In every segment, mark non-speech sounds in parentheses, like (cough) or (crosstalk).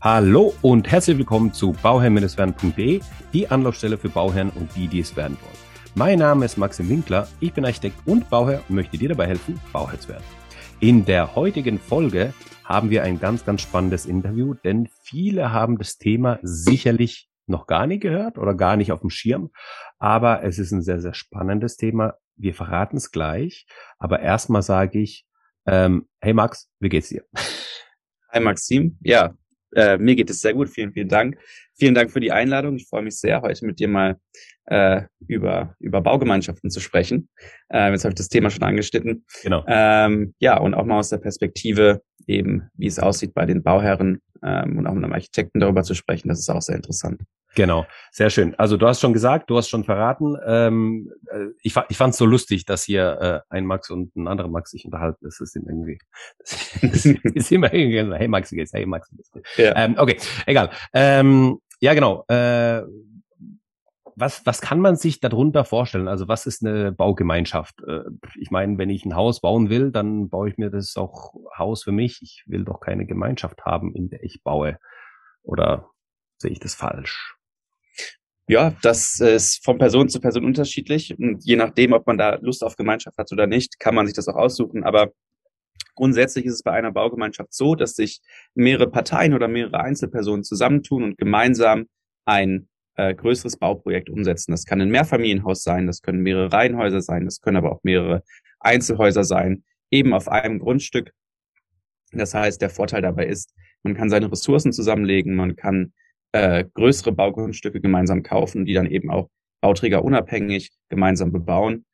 Hallo und herzlich willkommen zu bauherrn-werden.de, die Anlaufstelle für Bauherren und die, die es werden wollen. Mein Name ist Maxim Winkler, ich bin Architekt und Bauherr und möchte dir dabei helfen, Bauherr zu werden. In der heutigen Folge haben wir ein ganz, ganz spannendes Interview, denn viele haben das Thema sicherlich noch gar nicht gehört oder gar nicht auf dem Schirm, aber es ist ein sehr, sehr spannendes Thema. Wir verraten es gleich, aber erstmal sage ich, ähm, hey Max, wie geht's dir? Hi Maxim, ja, äh, mir geht es sehr gut. Vielen, vielen Dank. Vielen Dank für die Einladung. Ich freue mich sehr, heute mit dir mal äh, über, über Baugemeinschaften zu sprechen. Äh, jetzt habe ich das Thema schon angeschnitten. Genau. Ähm, ja, und auch mal aus der Perspektive eben, wie es aussieht bei den Bauherren ähm, und auch mit einem Architekten darüber zu sprechen. Das ist auch sehr interessant. Genau, sehr schön. Also du hast schon gesagt, du hast schon verraten. Ähm, äh, ich, ich fand es so lustig, dass hier äh, ein Max und ein anderer Max sich unterhalten. Das ist irgendwie, (laughs) das ist immer irgendwie, hey Max, geht's? Hey Max, geht's? Ja. Ähm, okay, egal. Ähm, ja, genau. Äh, was, was kann man sich darunter vorstellen? Also was ist eine Baugemeinschaft? Äh, ich meine, wenn ich ein Haus bauen will, dann baue ich mir das auch Haus für mich. Ich will doch keine Gemeinschaft haben, in der ich baue. Oder sehe ich das falsch? Ja, das ist von Person zu Person unterschiedlich. Und je nachdem, ob man da Lust auf Gemeinschaft hat oder nicht, kann man sich das auch aussuchen. Aber grundsätzlich ist es bei einer Baugemeinschaft so, dass sich mehrere Parteien oder mehrere Einzelpersonen zusammentun und gemeinsam ein äh, größeres Bauprojekt umsetzen. Das kann ein Mehrfamilienhaus sein, das können mehrere Reihenhäuser sein, das können aber auch mehrere Einzelhäuser sein, eben auf einem Grundstück. Das heißt, der Vorteil dabei ist, man kann seine Ressourcen zusammenlegen, man kann äh, größere Baugrundstücke gemeinsam kaufen, die dann eben auch Bauträger unabhängig gemeinsam bebauen.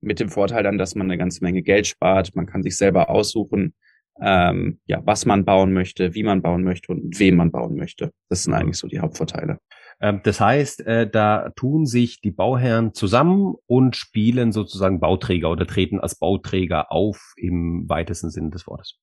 Mit dem Vorteil dann, dass man eine ganze Menge Geld spart. Man kann sich selber aussuchen, ähm, ja, was man bauen möchte, wie man bauen möchte und mit wem man bauen möchte. Das sind eigentlich so die Hauptvorteile. Ähm, das heißt, äh, da tun sich die Bauherren zusammen und spielen sozusagen Bauträger oder treten als Bauträger auf im weitesten Sinne des Wortes.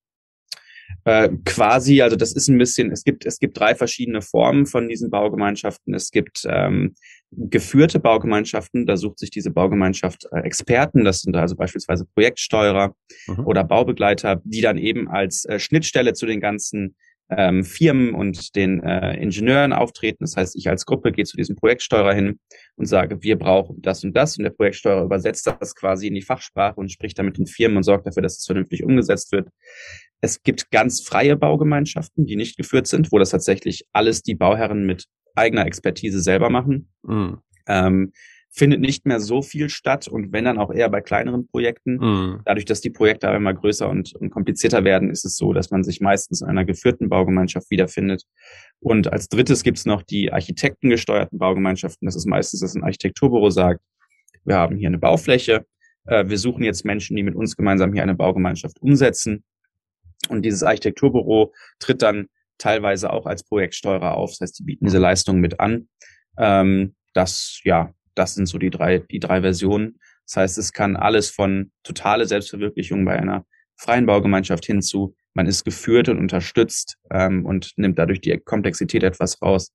Äh, quasi, also das ist ein bisschen, es gibt, es gibt drei verschiedene Formen von diesen Baugemeinschaften. Es gibt ähm, geführte Baugemeinschaften, da sucht sich diese Baugemeinschaft äh, Experten, das sind also beispielsweise Projektsteuerer mhm. oder Baubegleiter, die dann eben als äh, Schnittstelle zu den ganzen ähm, Firmen und den äh, Ingenieuren auftreten. Das heißt, ich als Gruppe gehe zu diesem Projektsteurer hin und sage, wir brauchen das und das. Und der Projektsteurer übersetzt das quasi in die Fachsprache und spricht dann mit den Firmen und sorgt dafür, dass es vernünftig umgesetzt wird. Es gibt ganz freie Baugemeinschaften, die nicht geführt sind, wo das tatsächlich alles die Bauherren mit eigener Expertise selber machen. Mhm. Ähm, findet nicht mehr so viel statt und wenn dann auch eher bei kleineren Projekten. Mhm. Dadurch, dass die Projekte aber immer größer und, und, komplizierter werden, ist es so, dass man sich meistens in einer geführten Baugemeinschaft wiederfindet. Und als drittes gibt es noch die architektengesteuerten Baugemeinschaften. Das ist meistens, dass ein Architekturbüro sagt, wir haben hier eine Baufläche, äh, wir suchen jetzt Menschen, die mit uns gemeinsam hier eine Baugemeinschaft umsetzen. Und dieses Architekturbüro tritt dann teilweise auch als Projektsteuerer auf. Das heißt, die bieten diese Leistungen mit an. Ähm, das, ja, das sind so die drei, die drei Versionen. Das heißt, es kann alles von totale Selbstverwirklichung bei einer freien Baugemeinschaft hinzu, man ist geführt und unterstützt ähm, und nimmt dadurch die Komplexität etwas raus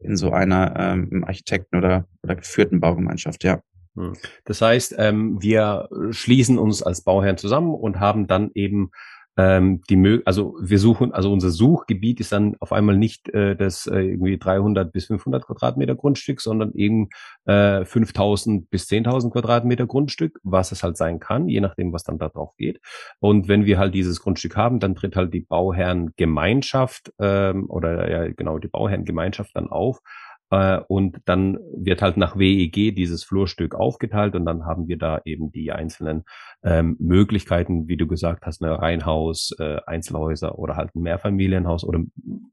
in so einer ähm, Architekten- oder, oder geführten Baugemeinschaft, ja. Hm. Das heißt, ähm, wir schließen uns als Bauherren zusammen und haben dann eben ähm, die also wir suchen, also unser Suchgebiet ist dann auf einmal nicht äh, das äh, irgendwie 300 bis 500 Quadratmeter Grundstück, sondern eben äh, 5000 bis 10.000 Quadratmeter Grundstück, was es halt sein kann, je nachdem, was dann da drauf geht. Und wenn wir halt dieses Grundstück haben, dann tritt halt die Bauherrengemeinschaft ähm, oder ja genau die Bauherrengemeinschaft dann auf äh, und dann wird halt nach WEG dieses Flurstück aufgeteilt und dann haben wir da eben die einzelnen ähm, Möglichkeiten, wie du gesagt hast, eine Reihenhaus, äh, Einzelhäuser oder halt ein Mehrfamilienhaus oder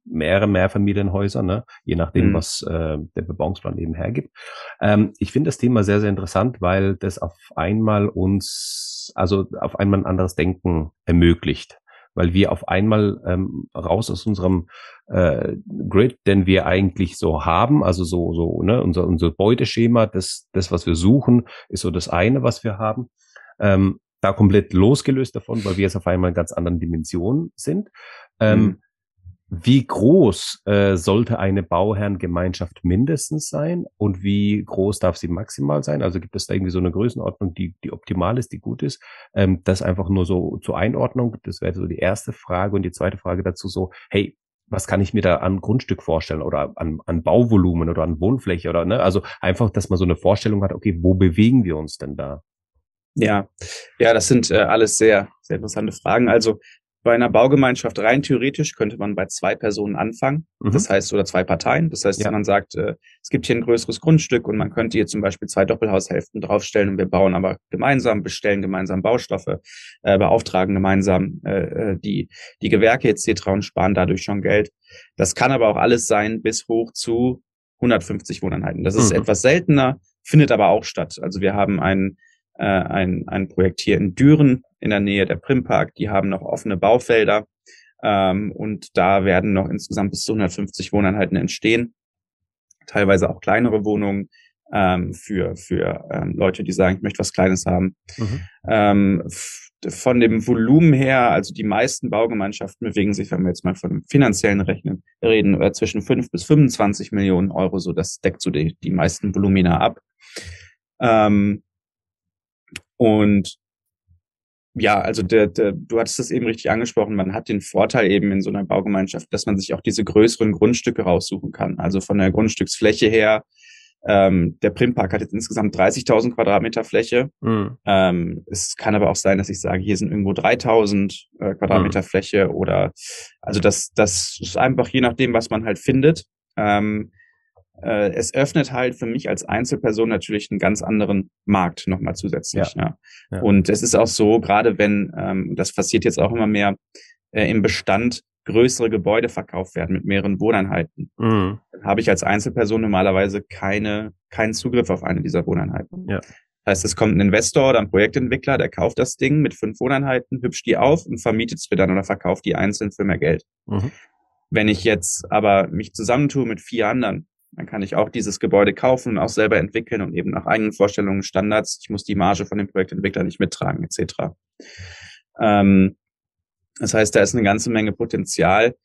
mehrere Mehrfamilienhäuser, ne? je nachdem, mhm. was äh, der Bebauungsplan eben hergibt. Ähm, ich finde das Thema sehr, sehr interessant, weil das auf einmal uns, also auf einmal ein anderes Denken ermöglicht weil wir auf einmal ähm, raus aus unserem äh, Grid, den wir eigentlich so haben, also so so ne, unser unser Beuteschema, das das was wir suchen, ist so das eine, was wir haben. Ähm, da komplett losgelöst davon, weil wir jetzt auf einmal in ganz anderen Dimensionen sind. Ähm, mhm. Wie groß äh, sollte eine Bauherrengemeinschaft mindestens sein und wie groß darf sie maximal sein? Also gibt es da irgendwie so eine Größenordnung, die, die optimal ist, die gut ist? Ähm, das einfach nur so zur Einordnung. Das wäre so die erste Frage. Und die zweite Frage dazu so, hey, was kann ich mir da an Grundstück vorstellen oder an, an Bauvolumen oder an Wohnfläche oder ne? Also einfach, dass man so eine Vorstellung hat, okay, wo bewegen wir uns denn da? Ja, ja, das sind äh, alles sehr, sehr interessante Fragen. Also bei einer Baugemeinschaft rein theoretisch könnte man bei zwei Personen anfangen. Mhm. Das heißt, oder zwei Parteien. Das heißt, ja. man sagt, äh, es gibt hier ein größeres Grundstück und man könnte hier zum Beispiel zwei Doppelhaushälften draufstellen und wir bauen aber gemeinsam, bestellen gemeinsam Baustoffe, äh, beauftragen gemeinsam äh, äh die, die Gewerke etc. und sparen dadurch schon Geld. Das kann aber auch alles sein bis hoch zu 150 Wohneinheiten. Das ist mhm. etwas seltener, findet aber auch statt. Also wir haben einen äh, ein, ein Projekt hier in Düren in der Nähe der Primpark. Die haben noch offene Baufelder ähm, und da werden noch insgesamt bis zu 150 Wohneinheiten entstehen. Teilweise auch kleinere Wohnungen ähm, für, für ähm, Leute, die sagen, ich möchte was Kleines haben. Mhm. Ähm, von dem Volumen her, also die meisten Baugemeinschaften bewegen sich, wenn wir jetzt mal von dem finanziellen Rechnen reden, äh, zwischen 5 bis 25 Millionen Euro, so das deckt so die, die meisten Volumina ab. Ähm, und ja, also der, der, du hattest das eben richtig angesprochen, man hat den Vorteil eben in so einer Baugemeinschaft, dass man sich auch diese größeren Grundstücke raussuchen kann. Also von der Grundstücksfläche her, ähm, der Primpark hat jetzt insgesamt 30.000 Quadratmeter Fläche. Mhm. Ähm, es kann aber auch sein, dass ich sage, hier sind irgendwo 3.000 äh, Quadratmeter mhm. Fläche oder also das, das ist einfach je nachdem, was man halt findet. Ähm, äh, es öffnet halt für mich als Einzelperson natürlich einen ganz anderen Markt nochmal zusätzlich. Ja. ja. ja. Und es ist auch so, gerade wenn, ähm, das passiert jetzt auch immer mehr, äh, im Bestand größere Gebäude verkauft werden mit mehreren Wohneinheiten, mhm. dann habe ich als Einzelperson normalerweise keine, keinen Zugriff auf eine dieser Wohneinheiten. Ja. Das heißt, es kommt ein Investor oder ein Projektentwickler, der kauft das Ding mit fünf Wohneinheiten, hübscht die auf und vermietet es mir dann oder verkauft die einzeln für mehr Geld. Mhm. Wenn ich jetzt aber mich zusammentue mit vier anderen, dann kann ich auch dieses Gebäude kaufen und auch selber entwickeln und eben nach eigenen Vorstellungen, Standards. Ich muss die Marge von dem Projektentwickler nicht mittragen, etc. Ähm, das heißt, da ist eine ganze Menge Potenzial.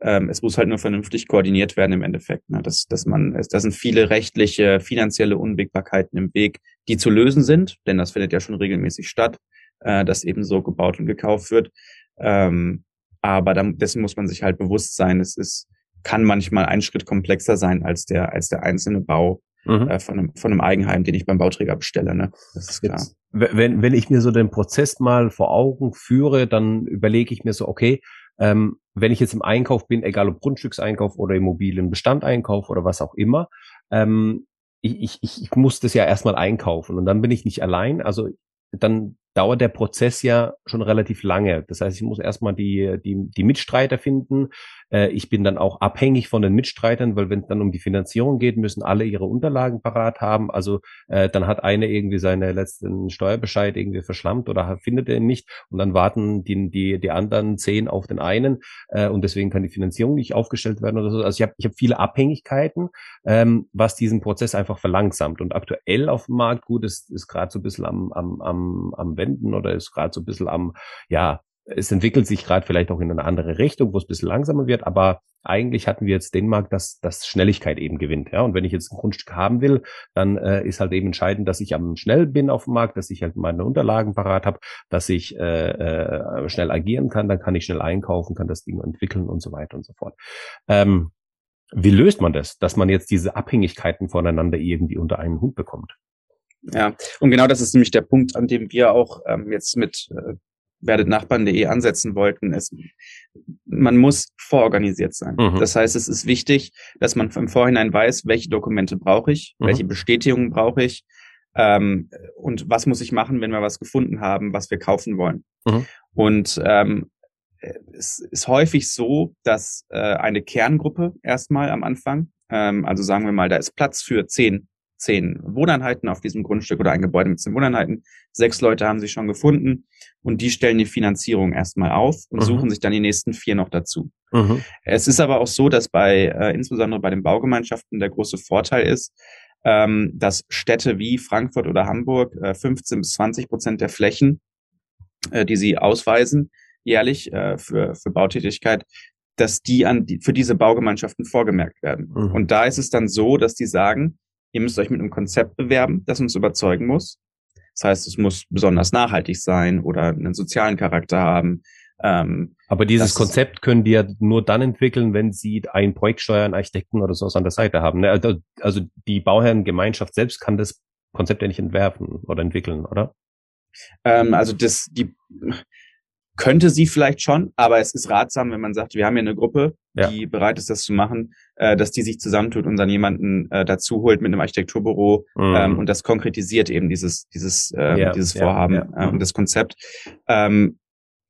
Ähm, es muss halt nur vernünftig koordiniert werden im Endeffekt. Ne? Dass, dass man, da sind viele rechtliche, finanzielle Unwägbarkeiten im Weg, die zu lösen sind, denn das findet ja schon regelmäßig statt, äh, dass eben so gebaut und gekauft wird. Ähm, aber dann, dessen muss man sich halt bewusst sein. Es ist kann manchmal ein Schritt komplexer sein als der, als der einzelne Bau mhm. äh, von, einem, von einem Eigenheim, den ich beim Bauträger bestelle. Ne? Das ist klar. Jetzt, wenn, wenn ich mir so den Prozess mal vor Augen führe, dann überlege ich mir so, okay, ähm, wenn ich jetzt im Einkauf bin, egal ob Grundstückseinkauf oder Immobilienbestandeinkauf oder was auch immer, ähm, ich, ich, ich muss das ja erstmal einkaufen und dann bin ich nicht allein. Also dann dauert der Prozess ja schon relativ lange. Das heißt, ich muss erstmal die, die, die Mitstreiter finden. Äh, ich bin dann auch abhängig von den Mitstreitern, weil wenn es dann um die Finanzierung geht, müssen alle ihre Unterlagen parat haben. Also äh, dann hat eine irgendwie seine letzten Steuerbescheid irgendwie verschlammt oder findet er ihn nicht und dann warten die, die, die anderen zehn auf den einen äh, und deswegen kann die Finanzierung nicht aufgestellt werden oder so. Also ich habe ich hab viele Abhängigkeiten, ähm, was diesen Prozess einfach verlangsamt. Und aktuell auf dem Markt, gut, ist, ist gerade so ein bisschen am, am, am, am Wenden oder ist gerade so ein bisschen am, ja, es entwickelt sich gerade vielleicht auch in eine andere Richtung, wo es ein bisschen langsamer wird, aber eigentlich hatten wir jetzt den Markt, dass, dass Schnelligkeit eben gewinnt. Ja? Und wenn ich jetzt ein Grundstück haben will, dann äh, ist halt eben entscheidend, dass ich am schnell bin auf dem Markt, dass ich halt meine Unterlagen parat habe, dass ich äh, äh, schnell agieren kann, dann kann ich schnell einkaufen, kann das Ding entwickeln und so weiter und so fort. Ähm, wie löst man das, dass man jetzt diese Abhängigkeiten voneinander irgendwie unter einen Hut bekommt? Ja, und genau das ist nämlich der Punkt, an dem wir auch ähm, jetzt mit äh, werdetnachbarn.de ansetzen wollten, ist, man muss vororganisiert sein. Mhm. Das heißt, es ist wichtig, dass man im Vorhinein weiß, welche Dokumente brauche ich, mhm. welche Bestätigungen brauche ich ähm, und was muss ich machen, wenn wir was gefunden haben, was wir kaufen wollen. Mhm. Und ähm, es ist häufig so, dass äh, eine Kerngruppe erstmal am Anfang, ähm, also sagen wir mal, da ist Platz für zehn zehn Wohneinheiten auf diesem Grundstück oder ein Gebäude mit zehn Wohneinheiten. Sechs Leute haben sich schon gefunden und die stellen die Finanzierung erstmal auf und mhm. suchen sich dann die nächsten vier noch dazu. Mhm. Es ist aber auch so, dass bei äh, insbesondere bei den Baugemeinschaften der große Vorteil ist, ähm, dass Städte wie Frankfurt oder Hamburg äh, 15 bis 20 Prozent der Flächen, äh, die sie ausweisen, jährlich äh, für, für Bautätigkeit, dass die an die, für diese Baugemeinschaften vorgemerkt werden. Mhm. Und da ist es dann so, dass die sagen, Ihr müsst euch mit einem Konzept bewerben, das uns überzeugen muss. Das heißt, es muss besonders nachhaltig sein oder einen sozialen Charakter haben Ähm, Aber dieses Konzept können die ja nur dann entwickeln, wenn sie einen Projektsteuer, einen Architekten oder sowas an der Seite haben. Ne? Also, also die Bauherrengemeinschaft selbst kann das Konzept ja nicht entwerfen oder entwickeln, oder? Ähm, also das, die könnte sie vielleicht schon, aber es ist ratsam, wenn man sagt, wir haben hier eine Gruppe, ja. die bereit ist, das zu machen, äh, dass die sich zusammentut und dann jemanden äh, dazu holt mit einem Architekturbüro mhm. ähm, und das konkretisiert eben dieses dieses äh, ja, dieses Vorhaben ja, äh, und das Konzept. Ähm,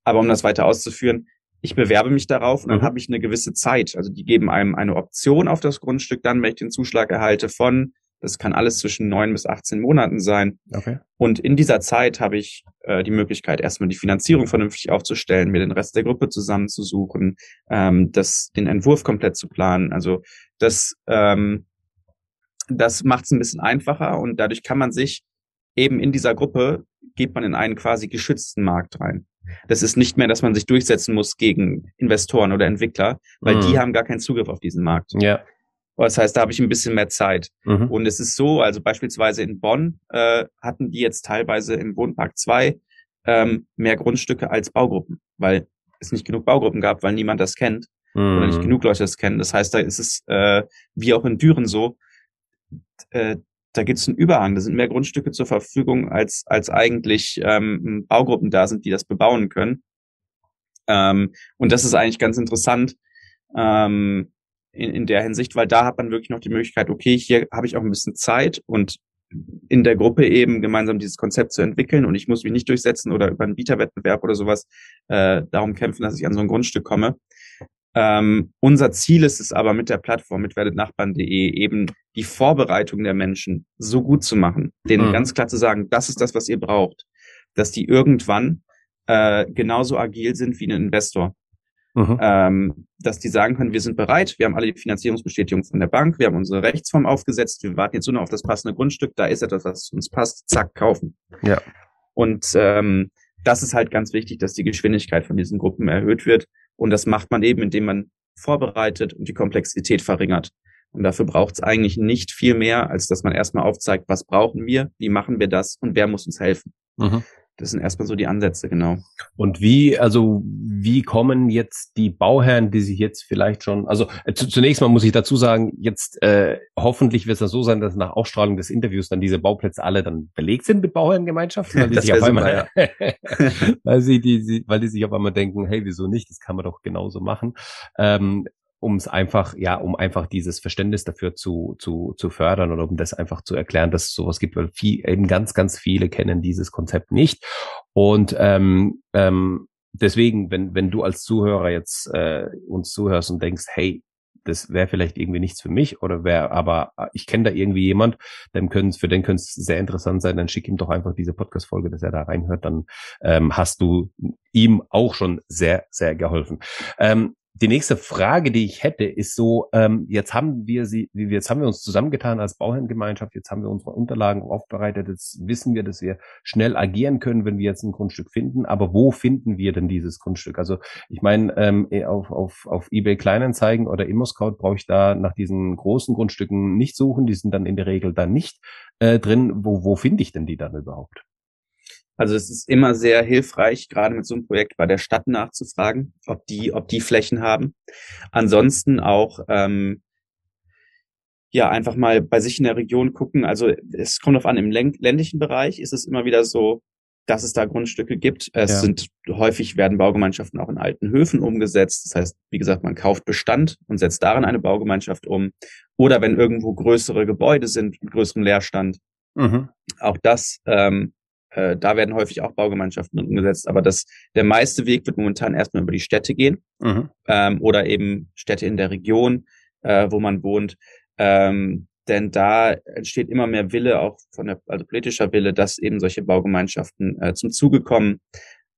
aber um das weiter auszuführen, ich bewerbe mich darauf und dann mhm. habe ich eine gewisse Zeit. Also die geben einem eine Option auf das Grundstück dann, wenn ich den Zuschlag erhalte von das kann alles zwischen neun bis 18 Monaten sein. Okay. Und in dieser Zeit habe ich äh, die Möglichkeit, erstmal die Finanzierung vernünftig aufzustellen, mir den Rest der Gruppe zusammenzusuchen, ähm, das, den Entwurf komplett zu planen. Also das, ähm, das macht es ein bisschen einfacher und dadurch kann man sich eben in dieser Gruppe geht man in einen quasi geschützten Markt rein. Das ist nicht mehr, dass man sich durchsetzen muss gegen Investoren oder Entwickler, weil mhm. die haben gar keinen Zugriff auf diesen Markt. Ja. Das heißt, da habe ich ein bisschen mehr Zeit. Mhm. Und es ist so, also beispielsweise in Bonn äh, hatten die jetzt teilweise im Wohnpark 2 ähm, mehr Grundstücke als Baugruppen, weil es nicht genug Baugruppen gab, weil niemand das kennt mhm. oder nicht genug Leute das kennen. Das heißt, da ist es äh, wie auch in Düren so, äh, da gibt es einen Überhang. Da sind mehr Grundstücke zur Verfügung, als, als eigentlich ähm, Baugruppen da sind, die das bebauen können. Ähm, und das ist eigentlich ganz interessant. Ähm, in, in der Hinsicht, weil da hat man wirklich noch die Möglichkeit, okay, hier habe ich auch ein bisschen Zeit und in der Gruppe eben gemeinsam dieses Konzept zu entwickeln und ich muss mich nicht durchsetzen oder über einen Bieterwettbewerb oder sowas äh, darum kämpfen, dass ich an so ein Grundstück komme. Ähm, unser Ziel ist es aber mit der Plattform, mit werdetnachbarn.de eben die Vorbereitung der Menschen so gut zu machen, denen mhm. ganz klar zu sagen, das ist das, was ihr braucht, dass die irgendwann äh, genauso agil sind wie ein Investor. Mhm. Ähm, dass die sagen können, wir sind bereit, wir haben alle die Finanzierungsbestätigung von der Bank, wir haben unsere Rechtsform aufgesetzt, wir warten jetzt nur noch auf das passende Grundstück, da ist etwas, was uns passt, zack, kaufen. Ja. Und ähm, das ist halt ganz wichtig, dass die Geschwindigkeit von diesen Gruppen erhöht wird. Und das macht man eben, indem man vorbereitet und die Komplexität verringert. Und dafür braucht es eigentlich nicht viel mehr, als dass man erstmal aufzeigt, was brauchen wir, wie machen wir das und wer muss uns helfen. Mhm. Das sind erstmal so die Ansätze, genau. Und wie, also wie kommen jetzt die Bauherren, die sich jetzt vielleicht schon, also äh, zunächst mal muss ich dazu sagen, jetzt äh, hoffentlich wird es dann so sein, dass nach Ausstrahlung des Interviews dann diese Bauplätze alle dann belegt sind mit Bauherrengemeinschaften, weil die (laughs) sich auf einmal, ja. (laughs) weil sie die, weil die sich auf einmal denken, hey, wieso nicht? Das kann man doch genauso machen. Ähm, um es einfach, ja, um einfach dieses Verständnis dafür zu, zu, zu fördern oder um das einfach zu erklären, dass es sowas gibt, weil viel, eben ganz, ganz viele kennen dieses Konzept nicht. Und ähm, ähm, deswegen, wenn, wenn du als Zuhörer jetzt äh, uns zuhörst und denkst, hey, das wäre vielleicht irgendwie nichts für mich oder wäre, aber ich kenne da irgendwie jemand, dem können, für den könnte es sehr interessant sein, dann schick ihm doch einfach diese Podcast-Folge, dass er da reinhört, dann ähm, hast du ihm auch schon sehr, sehr geholfen. Ähm, die nächste Frage, die ich hätte, ist so, ähm, jetzt haben wir sie, jetzt haben wir uns zusammengetan als Bauherrengemeinschaft, jetzt haben wir unsere Unterlagen aufbereitet, jetzt wissen wir, dass wir schnell agieren können, wenn wir jetzt ein Grundstück finden, aber wo finden wir denn dieses Grundstück? Also ich meine, ähm, eh, auf, auf, auf eBay Kleinanzeigen oder ImmoScout brauche ich da nach diesen großen Grundstücken nicht suchen, die sind dann in der Regel dann nicht äh, drin. Wo, wo finde ich denn die dann überhaupt? Also es ist immer sehr hilfreich, gerade mit so einem Projekt bei der Stadt nachzufragen, ob die, ob die Flächen haben. Ansonsten auch ähm, ja einfach mal bei sich in der Region gucken. Also es kommt auf an, im ländlichen Bereich ist es immer wieder so, dass es da Grundstücke gibt. Es ja. sind häufig werden Baugemeinschaften auch in alten Höfen umgesetzt. Das heißt, wie gesagt, man kauft Bestand und setzt darin eine Baugemeinschaft um. Oder wenn irgendwo größere Gebäude sind mit größerem Leerstand. Mhm. Auch das ähm, äh, da werden häufig auch Baugemeinschaften umgesetzt, aber das, der meiste Weg wird momentan erstmal über die Städte gehen mhm. ähm, oder eben Städte in der Region, äh, wo man wohnt. Ähm, denn da entsteht immer mehr Wille, auch von der, also politischer Wille, dass eben solche Baugemeinschaften äh, zum Zuge kommen.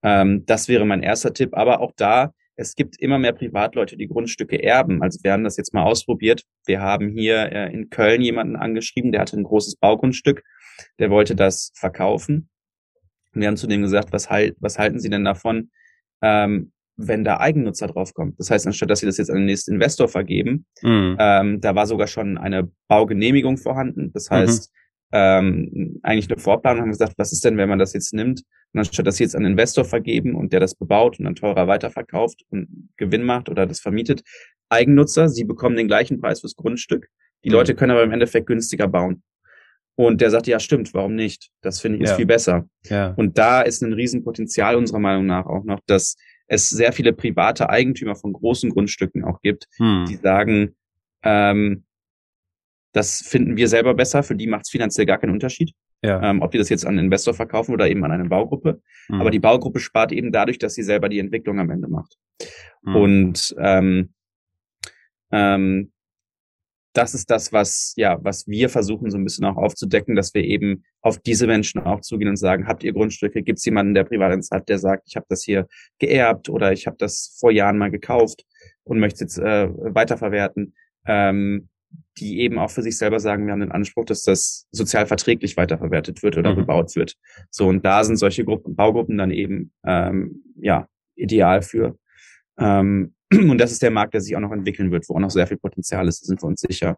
Ähm, das wäre mein erster Tipp. Aber auch da, es gibt immer mehr Privatleute, die Grundstücke erben. Also wir haben das jetzt mal ausprobiert. Wir haben hier äh, in Köln jemanden angeschrieben, der hatte ein großes Baugrundstück, der wollte das verkaufen und wir haben zu dem gesagt, was, halt, was halten Sie denn davon, ähm, wenn da Eigennutzer draufkommt? Das heißt, anstatt dass Sie das jetzt an den nächsten Investor vergeben, mhm. ähm, da war sogar schon eine Baugenehmigung vorhanden. Das heißt, mhm. ähm, eigentlich eine Vorplanung haben gesagt, was ist denn, wenn man das jetzt nimmt, Und anstatt dass sie jetzt an einen Investor vergeben und der das bebaut und dann teurer weiterverkauft und Gewinn macht oder das vermietet, Eigennutzer, sie bekommen den gleichen Preis fürs Grundstück. Die mhm. Leute können aber im Endeffekt günstiger bauen. Und der sagt, ja, stimmt, warum nicht? Das finde ich ist ja. viel besser. Ja. Und da ist ein Riesenpotenzial unserer Meinung nach auch noch, dass es sehr viele private Eigentümer von großen Grundstücken auch gibt, hm. die sagen, ähm, das finden wir selber besser, für die macht es finanziell gar keinen Unterschied. Ja. Ähm, ob die das jetzt an einen Investor verkaufen oder eben an eine Baugruppe. Hm. Aber die Baugruppe spart eben dadurch, dass sie selber die Entwicklung am Ende macht. Hm. Und ähm, ähm, das ist das, was, ja, was wir versuchen, so ein bisschen auch aufzudecken, dass wir eben auf diese Menschen auch zugehen und sagen, habt ihr Grundstücke? Gibt es jemanden, der Privatinz hat, der sagt, ich habe das hier geerbt oder ich habe das vor Jahren mal gekauft und möchte es jetzt äh, weiterverwerten? Ähm, die eben auch für sich selber sagen, wir haben den Anspruch, dass das sozial verträglich weiterverwertet wird oder mhm. bebaut wird. So, und da sind solche Gruppen, Baugruppen dann eben ähm, ja ideal für. Ähm, und das ist der Markt, der sich auch noch entwickeln wird, wo auch noch sehr viel Potenzial ist, sind wir uns sicher.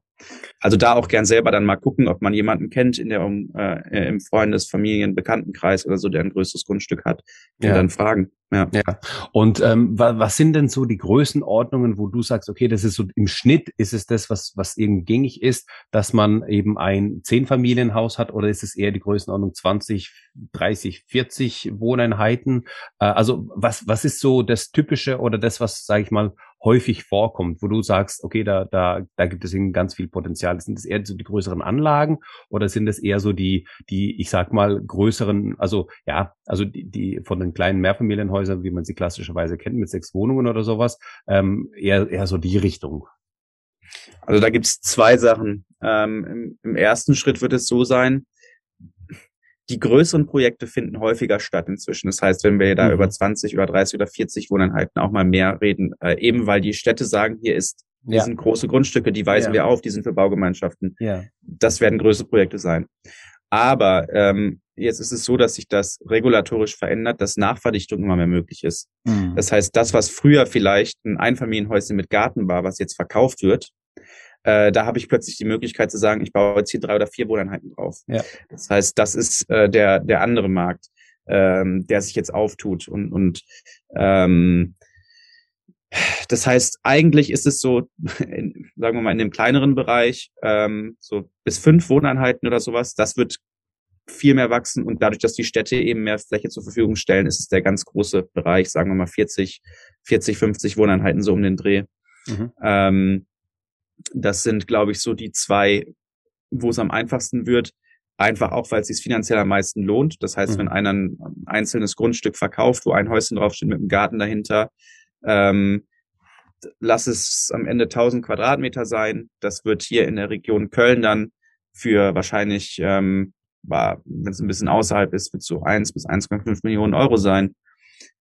Also da auch gern selber dann mal gucken, ob man jemanden kennt in der um, äh, im Freundes-, Familien-, Bekanntenkreis oder so, der ein größeres Grundstück hat und ja. dann fragen. Ja. ja. Und ähm, was sind denn so die Größenordnungen, wo du sagst, okay, das ist so im Schnitt ist es das, was was irgendwie gängig ist, dass man eben ein Zehnfamilienhaus hat oder ist es eher die Größenordnung 20, 30, 40 Wohneinheiten? Äh, also was was ist so das typische oder das, was sage ich mal häufig vorkommt, wo du sagst, okay, da, da, da gibt es eben ganz viel Potenzial. Sind das eher so die größeren Anlagen oder sind das eher so die, die, ich sag mal, größeren, also ja, also die, die von den kleinen Mehrfamilienhäusern, wie man sie klassischerweise kennt, mit sechs Wohnungen oder sowas, ähm, eher, eher so die Richtung? Also da gibt's zwei Sachen. Ähm, im, Im ersten Schritt wird es so sein, die größeren Projekte finden häufiger statt inzwischen. Das heißt, wenn wir da mhm. über 20 oder 30 oder 40 Wohneinheiten auch mal mehr reden, äh, eben weil die Städte sagen, hier ist, ja. sind große Grundstücke, die weisen ja. wir auf, die sind für Baugemeinschaften. Ja. Das werden größere Projekte sein. Aber ähm, jetzt ist es so, dass sich das regulatorisch verändert, dass Nachverdichtung immer mehr möglich ist. Mhm. Das heißt, das, was früher vielleicht ein Einfamilienhäuschen mit Garten war, was jetzt verkauft wird, äh, da habe ich plötzlich die Möglichkeit zu sagen, ich baue jetzt hier drei oder vier Wohneinheiten drauf. Ja. Das heißt, das ist äh, der, der andere Markt, ähm, der sich jetzt auftut. Und, und ähm, das heißt, eigentlich ist es so, (laughs) in, sagen wir mal, in dem kleineren Bereich, ähm, so bis fünf Wohneinheiten oder sowas, das wird viel mehr wachsen und dadurch, dass die Städte eben mehr Fläche zur Verfügung stellen, ist es der ganz große Bereich, sagen wir mal 40, 40, 50 Wohneinheiten so um den Dreh. Mhm. Ähm, das sind, glaube ich, so die zwei, wo es am einfachsten wird. Einfach auch, weil es sich finanziell am meisten lohnt. Das heißt, mhm. wenn einer ein einzelnes Grundstück verkauft, wo ein Häuschen draufsteht mit einem Garten dahinter, ähm, lass es am Ende 1000 Quadratmeter sein. Das wird hier in der Region Köln dann für wahrscheinlich, ähm, wenn es ein bisschen außerhalb ist, wird so 1 bis 1,5 Millionen Euro sein.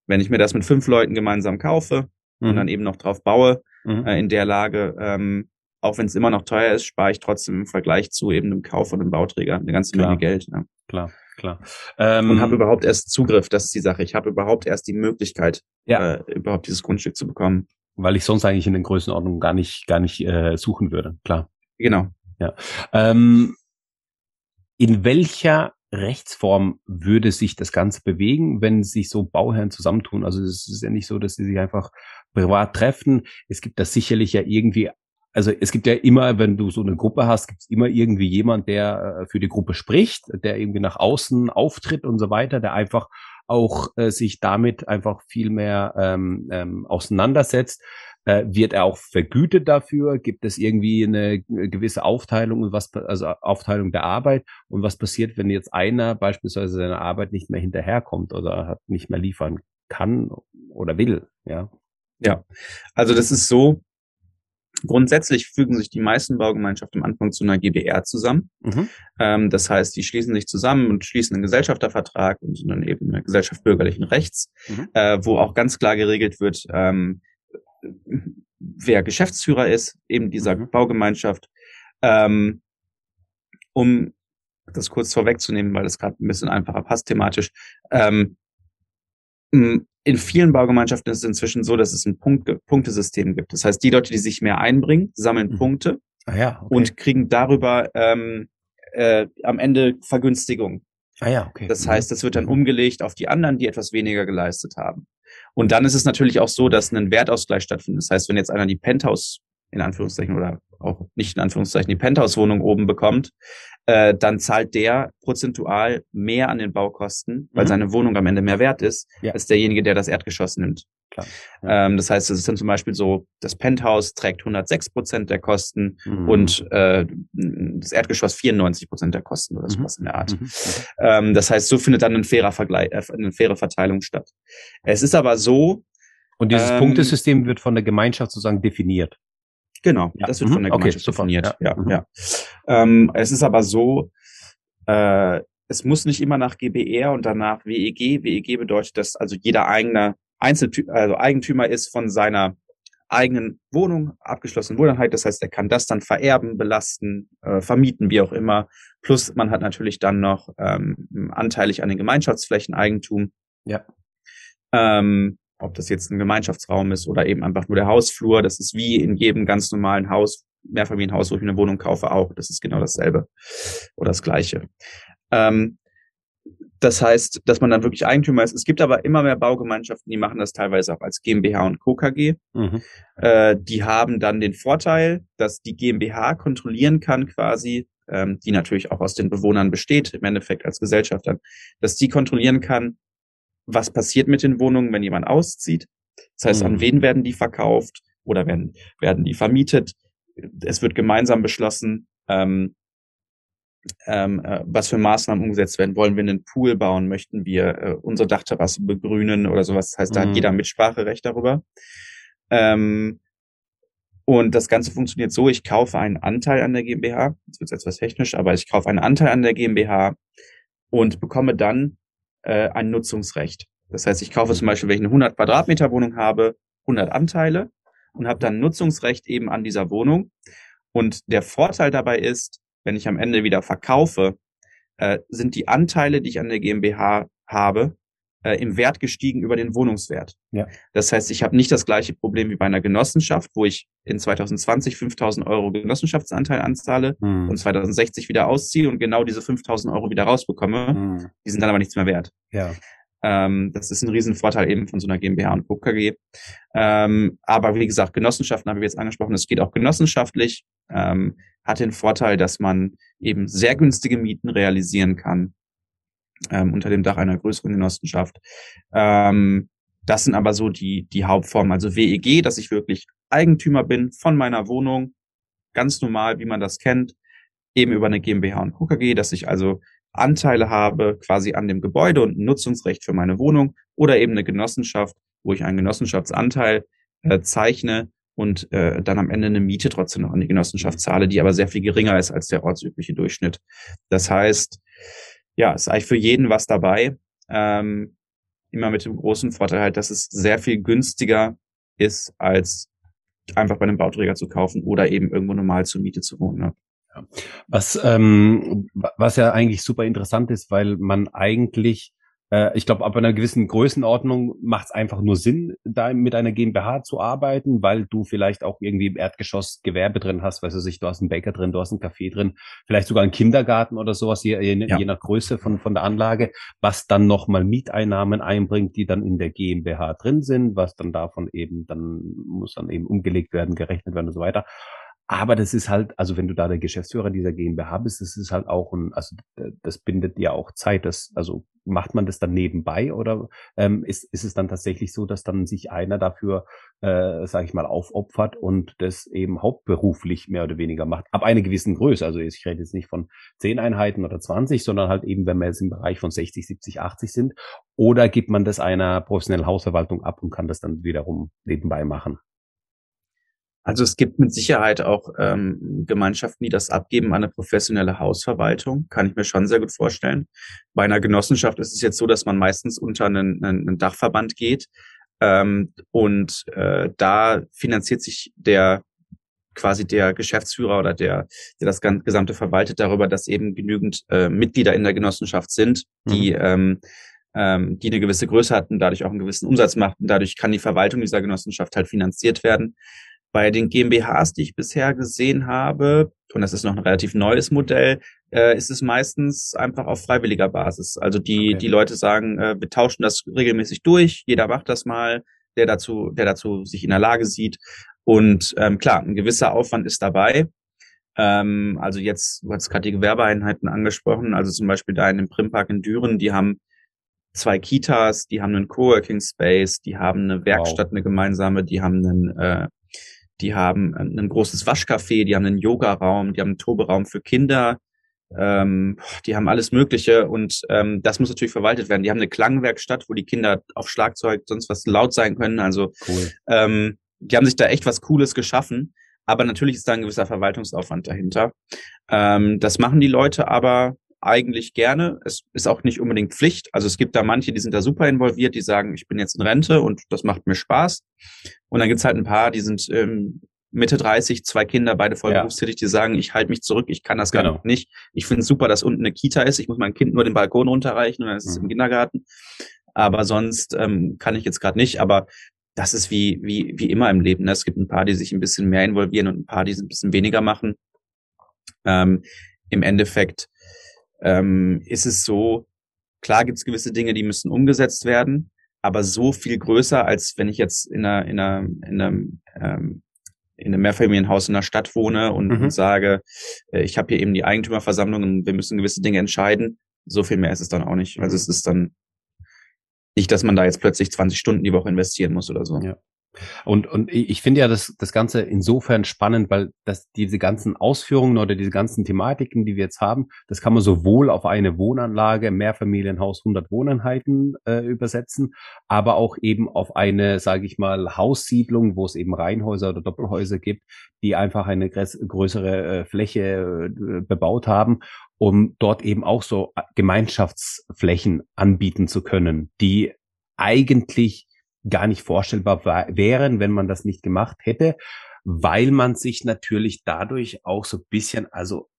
Wenn ich mir das mit fünf Leuten gemeinsam kaufe mhm. und dann eben noch drauf baue, mhm. äh, in der Lage, ähm, auch wenn es immer noch teuer ist, spare ich trotzdem im Vergleich zu eben einem Kauf von einem Bauträger eine ganze klar, Menge Geld. Ja. Klar, klar. Ähm, und habe überhaupt erst Zugriff, das ist die Sache. Ich habe überhaupt erst die Möglichkeit, ja. äh, überhaupt dieses Grundstück zu bekommen. Weil ich sonst eigentlich in den Größenordnungen gar nicht, gar nicht äh, suchen würde, klar. Genau. Ja. Ähm, in welcher Rechtsform würde sich das Ganze bewegen, wenn sich so Bauherren zusammentun? Also es ist ja nicht so, dass sie sich einfach privat treffen. Es gibt da sicherlich ja irgendwie also es gibt ja immer, wenn du so eine Gruppe hast, gibt es immer irgendwie jemand, der äh, für die Gruppe spricht, der irgendwie nach außen auftritt und so weiter, der einfach auch äh, sich damit einfach viel mehr ähm, ähm, auseinandersetzt. Äh, wird er auch vergütet dafür? Gibt es irgendwie eine gewisse Aufteilung und was, also Aufteilung der Arbeit? Und was passiert, wenn jetzt einer beispielsweise seine Arbeit nicht mehr hinterherkommt oder hat nicht mehr liefern kann oder will? Ja. Ja, also das ist so, Grundsätzlich fügen sich die meisten Baugemeinschaften am Anfang zu einer GBR zusammen. Mhm. Ähm, das heißt, die schließen sich zusammen und schließen einen Gesellschaftervertrag und dann eben eine Gesellschaft bürgerlichen Rechts, mhm. äh, wo auch ganz klar geregelt wird, ähm, wer Geschäftsführer ist, eben dieser mhm. Baugemeinschaft. Ähm, um das kurz vorwegzunehmen, weil das gerade ein bisschen einfacher passt thematisch. Ähm, in vielen Baugemeinschaften ist es inzwischen so, dass es ein Punkt, Punktesystem gibt. Das heißt, die Leute, die sich mehr einbringen, sammeln mhm. Punkte ah ja, okay. und kriegen darüber ähm, äh, am Ende Vergünstigung. Ah ja, okay. Das heißt, es wird dann umgelegt auf die anderen, die etwas weniger geleistet haben. Und dann ist es natürlich auch so, dass ein Wertausgleich stattfindet. Das heißt, wenn jetzt einer die Penthouse in Anführungszeichen oder auch nicht in Anführungszeichen die Penthouse-Wohnung oben bekommt, äh, dann zahlt der prozentual mehr an den Baukosten, weil mhm. seine Wohnung am Ende mehr wert ist, ja. als derjenige, der das Erdgeschoss nimmt. Ja. Ähm, das heißt, es ist dann zum Beispiel so, das Penthouse trägt 106 Prozent der Kosten mhm. und äh, das Erdgeschoss 94 Prozent der Kosten oder sowas mhm. in der Art. Mhm. mhm. Ähm, das heißt, so findet dann ein fairer Vergleich, äh, eine faire Verteilung statt. Es ist aber so. Und dieses ähm, Punktesystem wird von der Gemeinschaft sozusagen definiert. Genau, ja. das wird von der mhm. Gemeinschaft okay, definiert. Ja, ja. Mhm. ja. Ähm, es ist aber so, äh, es muss nicht immer nach GBR und danach WEG. WEG bedeutet, dass also jeder eigene Einzeltü also Eigentümer ist von seiner eigenen Wohnung, abgeschlossenen Wohneinheit. Das heißt, er kann das dann vererben, belasten, äh, vermieten, wie auch immer. Plus man hat natürlich dann noch ähm, anteilig an den Gemeinschaftsflächen Eigentum. Ja. Ähm, ob das jetzt ein Gemeinschaftsraum ist oder eben einfach nur der Hausflur. Das ist wie in jedem ganz normalen Haus, Mehrfamilienhaus, wo ich eine Wohnung kaufe, auch. Das ist genau dasselbe oder das Gleiche. Ähm, das heißt, dass man dann wirklich Eigentümer ist. Es gibt aber immer mehr Baugemeinschaften, die machen das teilweise auch als GmbH und Co. KG. Mhm. Äh, die haben dann den Vorteil, dass die GmbH kontrollieren kann quasi, ähm, die natürlich auch aus den Bewohnern besteht, im Endeffekt als Gesellschafter, dass die kontrollieren kann, was passiert mit den Wohnungen, wenn jemand auszieht. Das heißt, mhm. an wen werden die verkauft oder werden, werden die vermietet? Es wird gemeinsam beschlossen, ähm, ähm, äh, was für Maßnahmen umgesetzt werden. Wollen wir einen Pool bauen? Möchten wir äh, unsere Dachterrasse begrünen oder sowas? Das heißt, da mhm. hat jeder Mitspracherecht darüber. Ähm, und das Ganze funktioniert so, ich kaufe einen Anteil an der GmbH, jetzt wird es etwas technisch, aber ich kaufe einen Anteil an der GmbH und bekomme dann äh, ein Nutzungsrecht. Das heißt, ich kaufe zum Beispiel, wenn ich eine 100 Quadratmeter Wohnung habe, 100 Anteile und habe dann Nutzungsrecht eben an dieser Wohnung. Und der Vorteil dabei ist, wenn ich am Ende wieder verkaufe, äh, sind die Anteile, die ich an der GmbH habe, äh, im Wert gestiegen über den Wohnungswert. Ja. Das heißt, ich habe nicht das gleiche Problem wie bei einer Genossenschaft, wo ich in 2020 5000 Euro Genossenschaftsanteil anzahle hm. und 2060 wieder ausziehe und genau diese 5000 Euro wieder rausbekomme. Hm. Die sind dann aber nichts mehr wert. Ja. Ähm, das ist ein Riesenvorteil eben von so einer GmbH und KKG. Ähm, aber wie gesagt, Genossenschaften habe ich jetzt angesprochen. Es geht auch genossenschaftlich. Ähm, hat den Vorteil, dass man eben sehr günstige Mieten realisieren kann ähm, unter dem Dach einer größeren Genossenschaft. Ähm, das sind aber so die, die Hauptformen. Also WEG, dass ich wirklich Eigentümer bin von meiner Wohnung, ganz normal, wie man das kennt, eben über eine GmbH und KKG, dass ich also Anteile habe quasi an dem Gebäude und ein Nutzungsrecht für meine Wohnung oder eben eine Genossenschaft, wo ich einen Genossenschaftsanteil äh, zeichne und äh, dann am Ende eine Miete trotzdem noch an die Genossenschaft zahle, die aber sehr viel geringer ist als der ortsübliche Durchschnitt. Das heißt, ja, ist eigentlich für jeden was dabei. Ähm, immer mit dem großen Vorteil halt, dass es sehr viel günstiger ist, als einfach bei einem Bauträger zu kaufen oder eben irgendwo normal zur Miete zu wohnen. Ne? Was, ähm, was ja eigentlich super interessant ist, weil man eigentlich ich glaube, ab einer gewissen Größenordnung macht es einfach nur Sinn, da mit einer GmbH zu arbeiten, weil du vielleicht auch irgendwie im Erdgeschoss Gewerbe drin hast, weißt du sich, du hast einen Bäcker drin, du hast einen Café drin, vielleicht sogar einen Kindergarten oder sowas, je, je, ja. je nach Größe von, von der Anlage, was dann nochmal Mieteinnahmen einbringt, die dann in der GmbH drin sind, was dann davon eben, dann muss dann eben umgelegt werden, gerechnet werden und so weiter. Aber das ist halt, also wenn du da der Geschäftsführer dieser GmbH bist, das ist halt auch ein, also das bindet ja auch Zeit. Das, also macht man das dann nebenbei oder ähm, ist, ist es dann tatsächlich so, dass dann sich einer dafür, äh, sage ich mal, aufopfert und das eben hauptberuflich mehr oder weniger macht? Ab einer gewissen Größe. Also ich rede jetzt nicht von zehn Einheiten oder 20, sondern halt eben, wenn wir jetzt im Bereich von 60, 70, 80 sind. Oder gibt man das einer professionellen Hausverwaltung ab und kann das dann wiederum nebenbei machen? Also es gibt mit Sicherheit auch ähm, Gemeinschaften, die das abgeben an eine professionelle Hausverwaltung. Kann ich mir schon sehr gut vorstellen. Bei einer Genossenschaft ist es jetzt so, dass man meistens unter einen, einen Dachverband geht. Ähm, und äh, da finanziert sich der quasi der Geschäftsführer oder der, der das Gesamte verwaltet darüber, dass eben genügend äh, Mitglieder in der Genossenschaft sind, die mhm. ähm, ähm, die eine gewisse Größe hatten, dadurch auch einen gewissen Umsatz machten. Dadurch kann die Verwaltung dieser Genossenschaft halt finanziert werden. Bei den GmbHs, die ich bisher gesehen habe, und das ist noch ein relativ neues Modell, äh, ist es meistens einfach auf freiwilliger Basis. Also die, okay. die Leute sagen, äh, wir tauschen das regelmäßig durch, jeder macht das mal, der dazu, der dazu sich in der Lage sieht. Und ähm, klar, ein gewisser Aufwand ist dabei. Ähm, also jetzt, du hast gerade die Gewerbeeinheiten angesprochen, also zum Beispiel da in dem Primpark in Düren, die haben zwei Kitas, die haben einen Coworking Space, die haben eine Werkstatt, wow. eine gemeinsame, die haben einen, äh, die haben ein großes Waschcafé, die haben einen Yoga-Raum, die haben einen Toberaum für Kinder, ähm, die haben alles Mögliche und ähm, das muss natürlich verwaltet werden. Die haben eine Klangwerkstatt, wo die Kinder auf Schlagzeug sonst was laut sein können. Also cool. ähm, die haben sich da echt was Cooles geschaffen. Aber natürlich ist da ein gewisser Verwaltungsaufwand dahinter. Ähm, das machen die Leute aber eigentlich gerne. Es ist auch nicht unbedingt Pflicht. Also es gibt da manche, die sind da super involviert, die sagen, ich bin jetzt in Rente und das macht mir Spaß. Und dann gibt's halt ein paar, die sind ähm, Mitte 30, zwei Kinder, beide voll ja. berufstätig, die sagen, ich halte mich zurück, ich kann das genau. gar nicht. Ich finde es super, dass unten eine Kita ist. Ich muss mein Kind nur den Balkon runterreichen und dann ist es mhm. im Kindergarten. Aber sonst ähm, kann ich jetzt gerade nicht. Aber das ist wie, wie, wie immer im Leben. Ne? Es gibt ein paar, die sich ein bisschen mehr involvieren und ein paar, die es ein bisschen weniger machen. Ähm, Im Endeffekt ähm, ist es so, klar gibt es gewisse Dinge, die müssen umgesetzt werden, aber so viel größer, als wenn ich jetzt in einer, in einer, in einem, ähm, in einem Mehrfamilienhaus in der Stadt wohne und, mhm. und sage, äh, ich habe hier eben die Eigentümerversammlung und wir müssen gewisse Dinge entscheiden. So viel mehr ist es dann auch nicht. Also es ist dann nicht, dass man da jetzt plötzlich 20 Stunden die Woche investieren muss oder so. Ja. Und, und ich finde ja das, das Ganze insofern spannend, weil das, diese ganzen Ausführungen oder diese ganzen Thematiken, die wir jetzt haben, das kann man sowohl auf eine Wohnanlage, Mehrfamilienhaus, 100 Wohneinheiten äh, übersetzen, aber auch eben auf eine, sage ich mal, Haussiedlung, wo es eben Reihenhäuser oder Doppelhäuser gibt, die einfach eine größere äh, Fläche äh, bebaut haben um dort eben auch so Gemeinschaftsflächen anbieten zu können, die eigentlich gar nicht vorstellbar wären, wenn man das nicht gemacht hätte, weil man sich natürlich dadurch auch so bisschen, also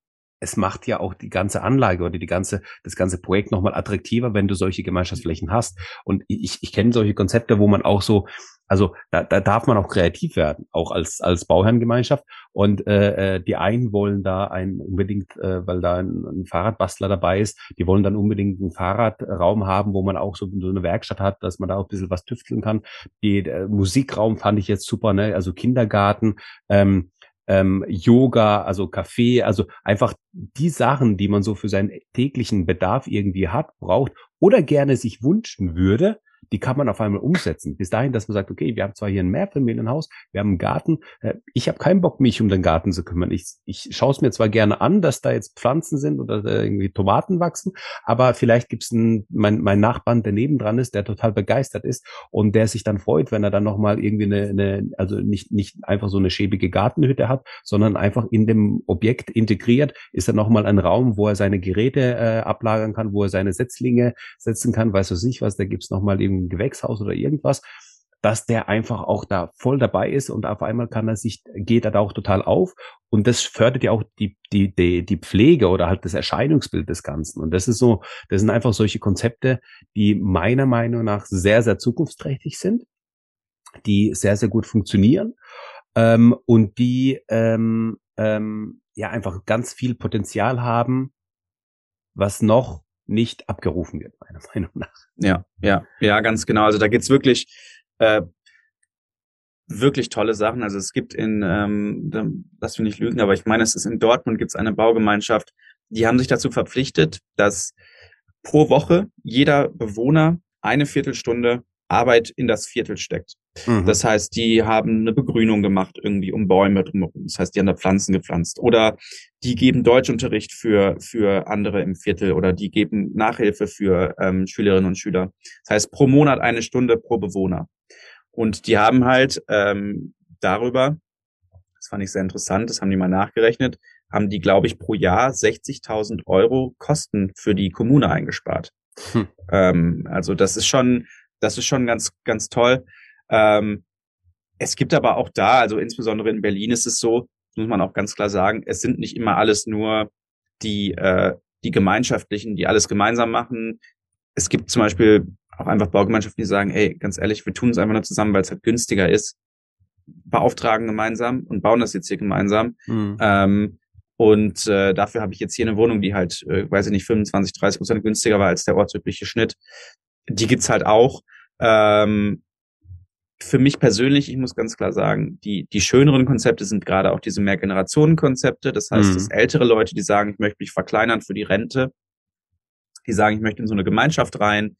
es macht ja auch die ganze Anlage oder die ganze, das ganze Projekt nochmal attraktiver, wenn du solche Gemeinschaftsflächen hast. Und ich, ich kenne solche Konzepte, wo man auch so also da, da darf man auch kreativ werden, auch als als Bauherrengemeinschaft. Und äh, äh, die einen wollen da ein unbedingt, äh, weil da ein, ein Fahrradbastler dabei ist, die wollen dann unbedingt einen Fahrradraum haben, wo man auch so, so eine Werkstatt hat, dass man da auch ein bisschen was tüfteln kann. Die der Musikraum fand ich jetzt super, ne? Also Kindergarten. Ähm, ähm, Yoga, also Kaffee, also einfach die Sachen, die man so für seinen täglichen Bedarf irgendwie hat, braucht oder gerne sich wünschen würde, die kann man auf einmal umsetzen. Bis dahin, dass man sagt, okay, wir haben zwar hier ein Mehrfamilienhaus, wir haben einen Garten, äh, ich habe keinen Bock, mich um den Garten zu kümmern. Ich, ich schaue es mir zwar gerne an, dass da jetzt Pflanzen sind oder irgendwie Tomaten wachsen, aber vielleicht gibt es mein, mein Nachbarn, der nebendran ist, der total begeistert ist und der sich dann freut, wenn er dann nochmal irgendwie eine, eine, also nicht, nicht einfach so eine schäbige Gartenhütte hat, sondern einfach in dem Objekt integriert, ist dann nochmal ein Raum, wo er seine Geräte äh, ablagern kann, wo er seine Setzlinge setzen kann, weiß was nicht was, da gibt's nochmal eben im Gewächshaus oder irgendwas, dass der einfach auch da voll dabei ist und auf einmal kann er sich, geht er da auch total auf. Und das fördert ja auch die, die, die, die Pflege oder halt das Erscheinungsbild des Ganzen. Und das ist so, das sind einfach solche Konzepte, die meiner Meinung nach sehr, sehr zukunftsträchtig sind, die sehr, sehr gut funktionieren ähm, und die ähm, ähm, ja einfach ganz viel Potenzial haben, was noch nicht abgerufen wird, meiner (laughs) Meinung nach. Ja, ja, ja, ganz genau. Also da geht's wirklich, äh, wirklich tolle Sachen. Also es gibt in, ähm, lass mich nicht lügen, aber ich meine, es ist in Dortmund gibt's eine Baugemeinschaft, die haben sich dazu verpflichtet, dass pro Woche jeder Bewohner eine Viertelstunde Arbeit in das Viertel steckt. Mhm. Das heißt, die haben eine Begrünung gemacht irgendwie um Bäume drumherum. Das heißt, die haben da Pflanzen gepflanzt. Oder die geben Deutschunterricht für, für andere im Viertel oder die geben Nachhilfe für ähm, Schülerinnen und Schüler. Das heißt, pro Monat eine Stunde pro Bewohner. Und die haben halt ähm, darüber, das fand ich sehr interessant, das haben die mal nachgerechnet, haben die, glaube ich, pro Jahr 60.000 Euro Kosten für die Kommune eingespart. Hm. Ähm, also das ist schon, das ist schon ganz, ganz toll. Ähm, es gibt aber auch da, also insbesondere in Berlin ist es so, muss man auch ganz klar sagen, es sind nicht immer alles nur die, äh, die Gemeinschaftlichen, die alles gemeinsam machen. Es gibt zum Beispiel auch einfach Baugemeinschaften, die sagen, hey, ganz ehrlich, wir tun es einfach nur zusammen, weil es halt günstiger ist. beauftragen gemeinsam und bauen das jetzt hier gemeinsam. Mhm. Ähm, und äh, dafür habe ich jetzt hier eine Wohnung, die halt, äh, weiß ich nicht, 25, 30 Prozent günstiger war als der ortsübliche Schnitt. Die gibt's halt auch. Ähm, für mich persönlich, ich muss ganz klar sagen, die, die schöneren Konzepte sind gerade auch diese Mehrgenerationen-Konzepte. Das heißt, mhm. dass ältere Leute, die sagen, ich möchte mich verkleinern für die Rente, die sagen, ich möchte in so eine Gemeinschaft rein,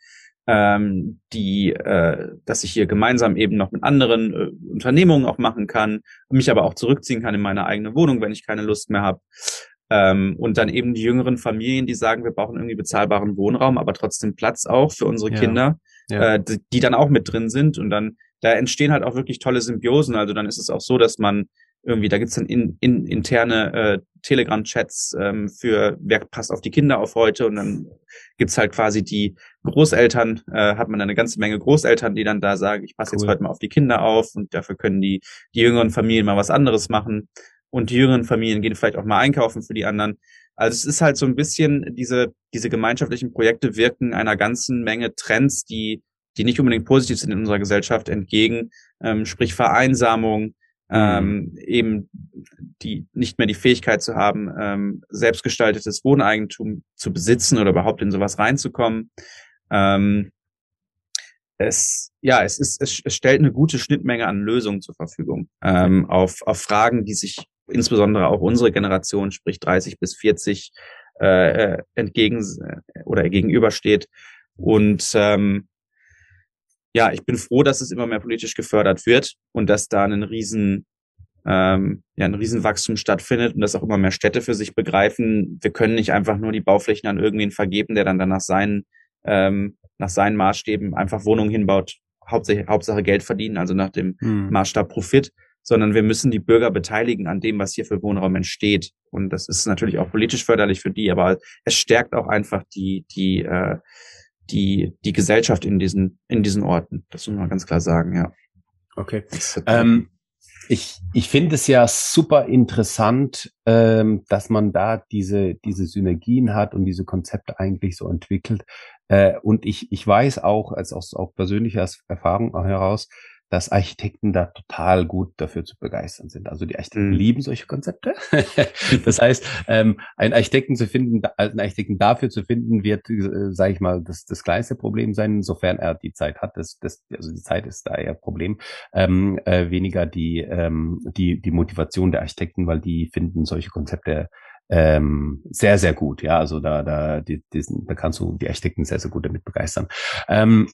ähm, die, äh, dass ich hier gemeinsam eben noch mit anderen äh, Unternehmungen auch machen kann, mich aber auch zurückziehen kann in meine eigene Wohnung, wenn ich keine Lust mehr habe. Ähm, und dann eben die jüngeren Familien, die sagen, wir brauchen irgendwie bezahlbaren Wohnraum, aber trotzdem Platz auch für unsere ja. Kinder, ja. Äh, die, die dann auch mit drin sind. Und dann, da entstehen halt auch wirklich tolle Symbiosen. Also dann ist es auch so, dass man irgendwie, da gibt's dann in, in, interne äh, Telegram-Chats ähm, für wer passt auf die Kinder auf heute und dann gibt's halt quasi die Großeltern, äh, hat man eine ganze Menge Großeltern, die dann da sagen, ich passe cool. jetzt heute mal auf die Kinder auf und dafür können die, die jüngeren Familien mal was anderes machen und die jüngeren Familien gehen vielleicht auch mal einkaufen für die anderen. Also es ist halt so ein bisschen, diese, diese gemeinschaftlichen Projekte wirken einer ganzen Menge Trends, die, die nicht unbedingt positiv sind in unserer Gesellschaft entgegen, ähm, sprich Vereinsamung, ähm, eben die nicht mehr die Fähigkeit zu haben, ähm, selbstgestaltetes Wohneigentum zu besitzen oder überhaupt in sowas reinzukommen. Ähm, es, ja, es ist, es, es stellt eine gute Schnittmenge an Lösungen zur Verfügung ähm, auf, auf Fragen, die sich insbesondere auch unsere Generation, sprich 30 bis 40, äh, äh, entgegen äh, oder gegenübersteht. Und ähm, ja, ich bin froh, dass es immer mehr politisch gefördert wird und dass da ein riesen, ähm, ja, ein Riesenwachstum stattfindet und dass auch immer mehr Städte für sich begreifen, wir können nicht einfach nur die Bauflächen an irgendwen vergeben, der dann danach seinen, ähm, nach seinen Maßstäben einfach Wohnungen hinbaut, Hauptsache, Hauptsache Geld verdienen, also nach dem hm. Maßstab Profit, sondern wir müssen die Bürger beteiligen an dem, was hier für Wohnraum entsteht. Und das ist natürlich auch politisch förderlich für die, aber es stärkt auch einfach die, die, äh, die, die Gesellschaft in diesen, in diesen Orten. Das muss man ganz klar sagen, ja. Okay. Ähm, ich, ich finde es ja super interessant, ähm, dass man da diese, diese Synergien hat und diese Konzepte eigentlich so entwickelt. Äh, und ich, ich weiß auch, als aus auch persönlicher Erfahrung heraus, dass Architekten da total gut dafür zu begeistern sind. Also die Architekten mhm. lieben solche Konzepte. (laughs) das heißt, ähm, einen Architekten zu finden, einen Architekten dafür zu finden, wird, äh, sage ich mal, das, das kleinste Problem sein, sofern er die Zeit hat. Das, das, also die Zeit ist da eher Problem. Ähm, äh, weniger die, ähm, die, die Motivation der Architekten, weil die finden solche Konzepte ähm, sehr, sehr gut. Ja, also da, da, die, diesen, da kannst du die Architekten sehr, sehr gut damit begeistern. Ähm,